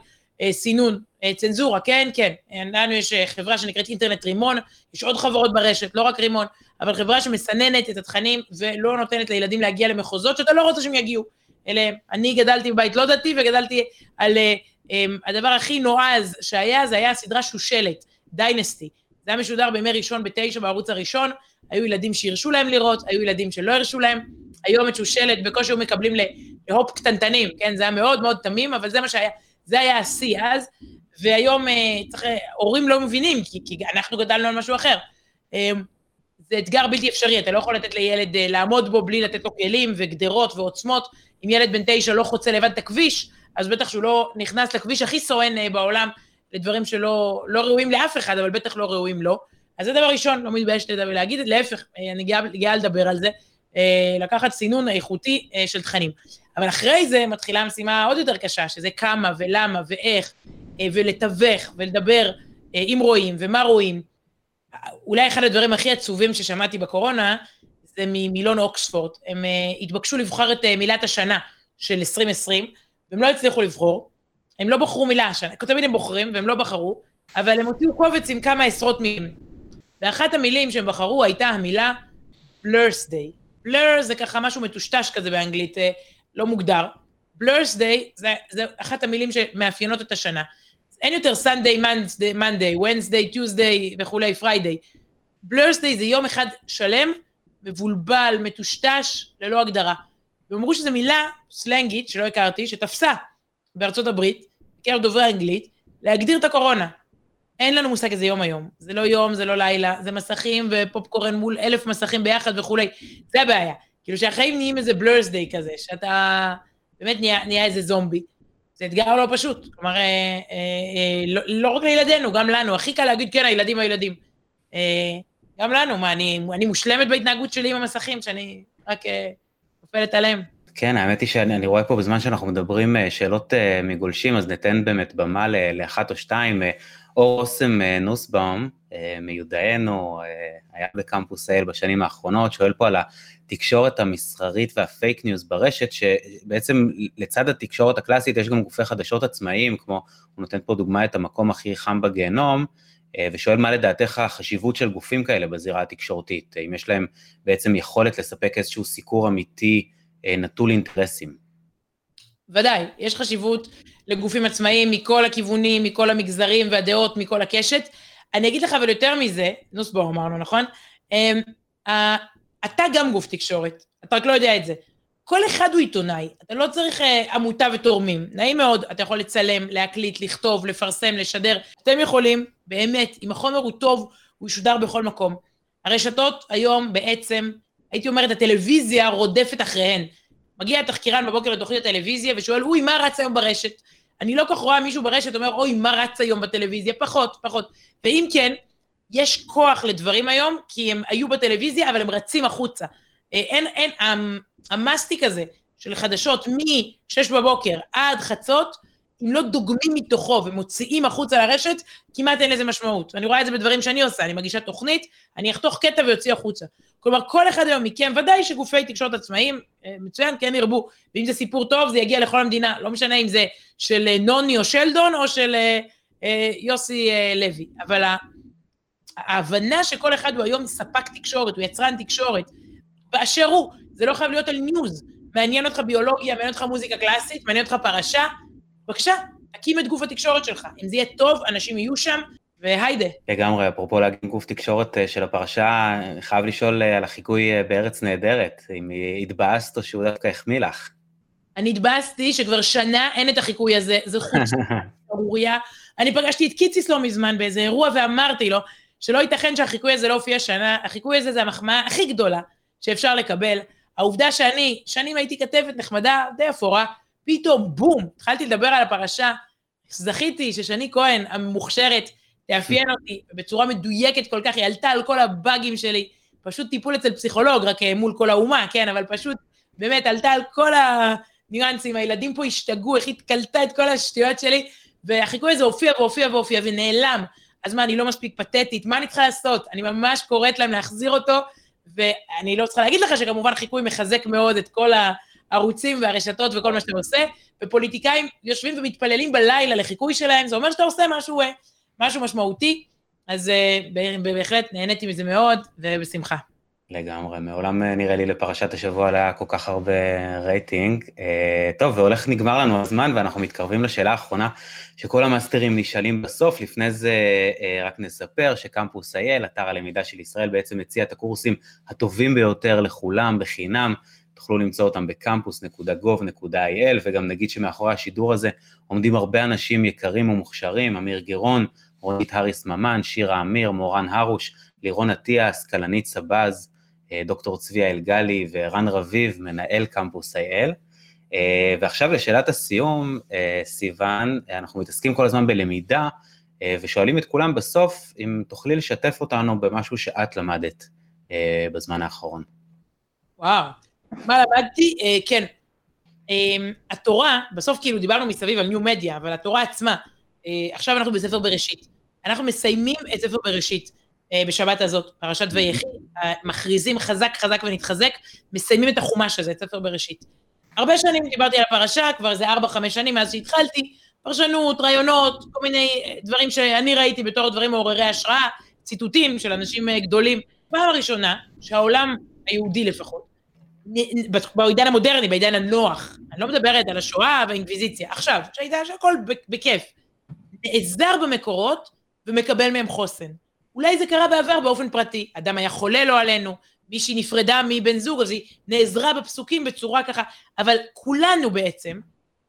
סינון, צנזורה, כן, כן. לנו יש חברה שנקראת אינטרנט רימון, יש עוד חברות ברשת, לא רק רימון, אבל חברה שמסננת את התכנים ולא נותנת לילדים להגיע למחוזות שאתה לא רוצה שהם יגיעו אליהם. אני גדלתי בבית לא דתי וגדלתי על... הדבר הכי נועז שהיה, זה היה הסדרה שושלת, דיינסטי. זה היה משודר בימי ראשון בתשע בערוץ הראשון, היו ילדים שהרשו להם לראות, היו ילדים שלא הרשו להם, היום את שושלת בקושי היו מקבלים להופ קטנטנים, כן, זה היה מאוד מאוד תמים, אבל זה מה שהיה, זה היה השיא אז, והיום אה, צריך, הורים לא מבינים, כי, כי אנחנו גדלנו על משהו אחר. אה, זה אתגר בלתי אפשרי, אתה לא יכול לתת לילד אה, לעמוד בו בלי לתת לו כלים וגדרות ועוצמות. אם ילד בן תשע לא חוצה לבד את הכביש, אז בטח שהוא לא נכנס לכביש הכי סואן בעולם, לדברים שלא לא ראויים לאף אחד, אבל בטח לא ראויים לו. אז זה דבר ראשון, לא מתביישת להגיד, להפך, אה, אני גאה, לדבר על זה, אה, לקחת סינון איכותי אה, של תכנים. אבל אחרי זה מתחילה המשימה עוד יותר קשה, שזה כמה ולמה ואיך, ולתווך ולדבר אם רואים ומה רואים. אולי אחד הדברים הכי עצובים ששמעתי בקורונה, זה ממילון אוקספורד. הם התבקשו לבחור את מילת השנה של 2020, והם לא הצליחו לבחור, הם לא בחרו מילה השנה, תמיד הם בוחרים והם לא בחרו, אבל הם הוציאו קובץ עם כמה עשרות מילים. ואחת המילים שהם בחרו הייתה המילה day. Blur זה ככה משהו מטושטש כזה באנגלית, אה, לא מוגדר. blurs day זה, זה אחת המילים שמאפיינות את השנה. אין יותר Sunday, Monday, Monday, Wednesday, Tuesday וכולי, Friday. blurs day זה יום אחד שלם, מבולבל, מטושטש, ללא הגדרה. והם אמרו שזו מילה סלנגית שלא הכרתי, שתפסה בארצות הברית, בקרב דוברי אנגלית, להגדיר את הקורונה. אין לנו מושג איזה יום היום. זה לא יום, זה לא לילה, זה מסכים ופופקורן מול אלף מסכים ביחד וכולי. זה הבעיה. כאילו שהחיים נהיים איזה בלורס דיי כזה, שאתה באמת נהיה, נהיה איזה זומבי. זה אתגר לא פשוט. כלומר, אה, אה, אה, לא, לא רק לילדינו, גם לנו. הכי קל להגיד, כן, הילדים הילדים. אה, גם לנו, מה, אני, אני מושלמת בהתנהגות שלי עם המסכים, שאני רק אה, נופלת עליהם. כן, האמת היא שאני רואה פה בזמן שאנחנו מדברים אה, שאלות אה, מגולשים, אז ניתן באמת במה לאחת או שתיים. אה, אור אוסם נוסבאום, מיודענו, היה בקמפוס אייל בשנים האחרונות, שואל פה על התקשורת המסחרית והפייק ניוז ברשת, שבעצם לצד התקשורת הקלאסית יש גם גופי חדשות עצמאיים, כמו, הוא נותן פה דוגמא את המקום הכי חם בגיהנום, ושואל מה לדעתך החשיבות של גופים כאלה בזירה התקשורתית, אם יש להם בעצם יכולת לספק איזשהו סיקור אמיתי, אה, נטול אינטרסים. ודאי, יש חשיבות לגופים עצמאיים מכל הכיוונים, מכל המגזרים והדעות, מכל הקשת. אני אגיד לך אבל יותר מזה, נוסבו אמרנו, נכון? אמ, אתה גם גוף תקשורת, אתה רק לא יודע את זה. כל אחד הוא עיתונאי, אתה לא צריך uh, עמותה ותורמים. נעים מאוד, אתה יכול לצלם, להקליט, לכתוב, לפרסם, לשדר. אתם יכולים, באמת, אם החומר הוא טוב, הוא ישודר בכל מקום. הרשתות היום בעצם הייתי אומרת, הטלוויזיה רודפת אחריהן. מגיע התחקירן בבוקר לתוכנית הטלוויזיה ושואל, אוי, מה רץ היום ברשת? אני לא כל כך רואה מישהו ברשת אומר, אוי, מה רץ היום בטלוויזיה? פחות, פחות. ואם כן, יש כוח לדברים היום, כי הם היו בטלוויזיה, אבל הם רצים החוצה. אה, אין, אין, המסטיק הזה של חדשות מ-6 בבוקר עד חצות, אם לא דוגמים מתוכו ומוציאים החוצה לרשת, כמעט אין לזה משמעות. אני רואה את זה בדברים שאני עושה, אני מגישה תוכנית, אני אחתוך קטע ויוציא החוצה. כלומר, כל אחד היום מכם, ודאי שגופי תקשורת עצמאיים, אה, מצוין, כן ירבו, ואם זה סיפור טוב, זה יגיע לכל המדינה, לא משנה אם זה של אה, נוני או שלדון, או של אה, אה, יוסי אה, לוי. אבל ההבנה שכל אחד הוא היום ספק תקשורת, הוא יצרן תקשורת, באשר הוא, זה לא חייב להיות על ניוז. מעניין אותך ביולוגיה, מעניין אותך מוזיקה קלאסית, מעניין אותך פרשה, בבקשה, תקים את גוף התקשורת שלך. אם זה יהיה טוב, אנשים יהיו שם, והיידה. לגמרי, אפרופו להגיד גוף תקשורת אה, של הפרשה, חייב לשאול אה, על החיקוי אה, בארץ נהדרת, אם התבאסת או שהוא דווקא החמיא לך. אני התבאסתי שכבר שנה אין את החיקוי הזה, זה חוץ שערוריה. אני פגשתי את קיציס לא מזמן באיזה אירוע ואמרתי לו שלא ייתכן שהחיקוי הזה לא הופיע שנה, החיקוי הזה זה המחמאה הכי גדולה שאפשר לקבל. העובדה שאני, שנים הייתי כתבת נחמדה, די אפורה, פתאום בום, התחלתי לדבר על הפרשה, זכיתי ששני כהן המוכשרת תאפיין אותי בצורה מדויקת כל כך, היא עלתה על כל הבאגים שלי, פשוט טיפול אצל פסיכולוג, רק אה, מול כל האומה, כן, אבל פשוט באמת עלתה על כל הניואנסים, הילדים פה השתגעו, איך היא קלטה את כל השטויות שלי, והחיקוי הזה הופיע והופיע והופיע ונעלם. אז מה, אני לא מספיק פתטית? מה אני צריכה לעשות? אני ממש קוראת להם להחזיר אותו, ואני לא צריכה להגיד לך שכמובן חיקוי מחזק מאוד את כל ה... הערוצים והרשתות וכל מה שאתה עושה, ופוליטיקאים יושבים ומתפללים בלילה לחיקוי שלהם, זה אומר שאתה עושה משהו, אה, משהו משמעותי, אז אה, בהחלט נהניתי מזה מאוד, ובשמחה. לגמרי, מעולם אה, נראה לי לפרשת השבוע לא היה כל כך הרבה רייטינג. טוב, והולך נגמר לנו הזמן, ואנחנו מתקרבים לשאלה האחרונה שכל המאסטרים נשאלים בסוף. לפני זה רק נספר שקמפוס אייל, אתר הלמידה של ישראל, בעצם מציע את הקורסים הטובים ביותר לכולם, בחינם. תוכלו למצוא אותם בקמפוס.gov.il, וגם נגיד שמאחורי השידור הזה עומדים הרבה אנשים יקרים ומוכשרים, אמיר גירון, רונית האריס ממן, שירה אמיר, מורן הרוש, לירון אטיאס, כלנית סבז, אה, דוקטור צביה אלגלי ורן רביב, מנהל קמפוס IL. אה, ועכשיו לשאלת הסיום, אה, סיוון, אנחנו מתעסקים כל הזמן בלמידה, ושואלים את כולם בסוף אם תוכלי לשתף אותנו במשהו שאת למדת בזמן האחרון. וואו, מה למדתי? אה, כן. אה, התורה, בסוף כאילו דיברנו מסביב על ניו מדיה, אבל התורה עצמה, אה, עכשיו אנחנו בספר בראשית. אנחנו מסיימים את ספר בראשית בשבת הזאת, פרשת ויחי, מכריזים חזק חזק ונתחזק, מסיימים את החומש הזה, את ספר בראשית. הרבה שנים דיברתי על הפרשה, כבר זה ארבע, חמש שנים מאז שהתחלתי, פרשנות, רעיונות, כל מיני דברים שאני ראיתי בתור דברים מעוררי השראה, ציטוטים של אנשים גדולים. פעם הראשונה שהעולם היהודי לפחות, בעידן המודרני, בעידן הנוח, אני לא מדברת על השואה והאינקוויזיציה, עכשיו, שהעידן שהכל בכיף, נעזר במקורות ומקבל מהם חוסן. אולי זה קרה בעבר באופן פרטי, אדם היה חולה לא עלינו, מישהי נפרדה מבן זוג, אז היא נעזרה בפסוקים בצורה ככה, אבל כולנו בעצם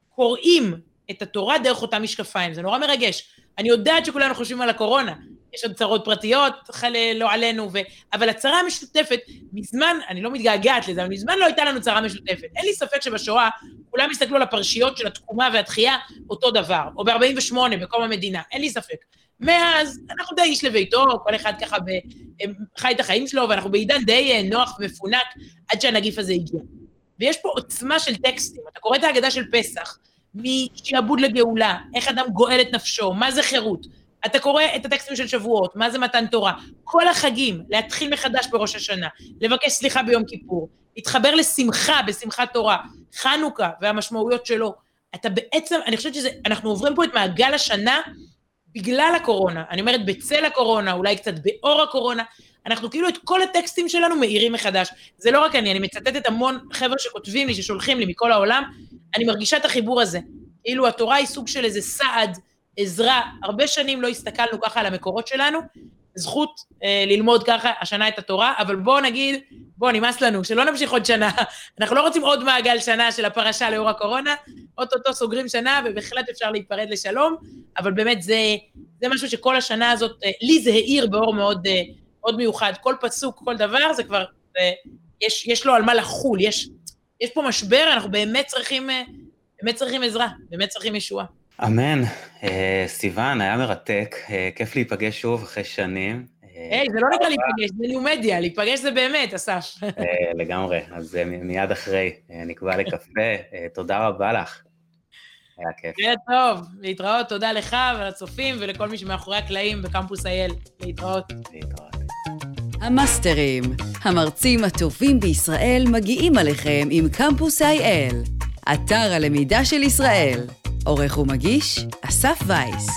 קוראים את התורה דרך אותם משקפיים, זה נורא מרגש. אני יודעת שכולנו חושבים על הקורונה, יש עוד צרות פרטיות, חלה לא עלינו, ו... אבל הצרה המשותפת, מזמן, אני לא מתגעגעת לזה, אבל מזמן לא הייתה לנו צרה משותפת. אין לי ספק שבשואה כולם הסתכלו על הפרשיות של התקומה והתחייה אותו דבר, או ב-48, בקום המדינה, אין לי ספק. מאז, אנחנו די איש לביתו, כל אחד ככה ב... חי את החיים שלו, ואנחנו בעידן די אה, נוח ומפונק עד שהנגיף הזה הגיע. ויש פה עוצמה של טקסטים, אתה קורא את ההגדה של פסח, משעבוד לגאולה, איך אדם גואל את נפשו, מה זה חירות. אתה קורא את הטקסטים של שבועות, מה זה מתן תורה, כל החגים, להתחיל מחדש בראש השנה, לבקש סליחה ביום כיפור, להתחבר לשמחה בשמחת תורה, חנוכה והמשמעויות שלו. אתה בעצם, אני חושבת שזה, אנחנו עוברים פה את מעגל השנה בגלל הקורונה. אני אומרת בצל הקורונה, אולי קצת באור הקורונה, אנחנו כאילו את כל הטקסטים שלנו מאירים מחדש. זה לא רק אני, אני מצטטת המון חבר'ה שכותבים לי, ששולחים לי מכל העולם, אני מרגישה את החיבור הזה. כאילו התורה היא סוג של איזה סעד, עזרה. הרבה שנים לא הסתכלנו ככה על המקורות שלנו, זכות אה, ללמוד ככה השנה את התורה, אבל בואו נגיד, בואו נמאס לנו, שלא נמשיך עוד שנה. אנחנו לא רוצים עוד מעגל שנה של הפרשה לאור הקורונה, אוטוטו סוגרים שנה ובהחלט אפשר להיפרד לשלום, אבל באמת זה, זה משהו שכל השנה הזאת, אה, לי זה האיר באור מאוד, אה, מאוד מיוחד. כל פסוק, כל דבר, זה כבר, זה יש, יש לו על מה לחול, יש, יש פה משבר, אנחנו באמת צריכים, אה, באמת צריכים עזרה, באמת צריכים ישועה. אמן. אה, סיוון, היה מרתק, אה, כיף להיפגש שוב אחרי שנים. היי, זה לא נקרא להיפגש, זה ניו מדיה, להיפגש זה באמת, אסף. לגמרי, אז מיד אחרי, נקבע לקפה, תודה רבה לך. היה כיף. היה טוב, להתראות, תודה לך ולצופים ולכל מי שמאחורי הקלעים בקמפוס אייל. להתראות. להתראות. המאסטרים, המרצים הטובים בישראל מגיעים עליכם עם קמפוס אייל, אתר הלמידה של ישראל. עורך ומגיש, אסף וייס.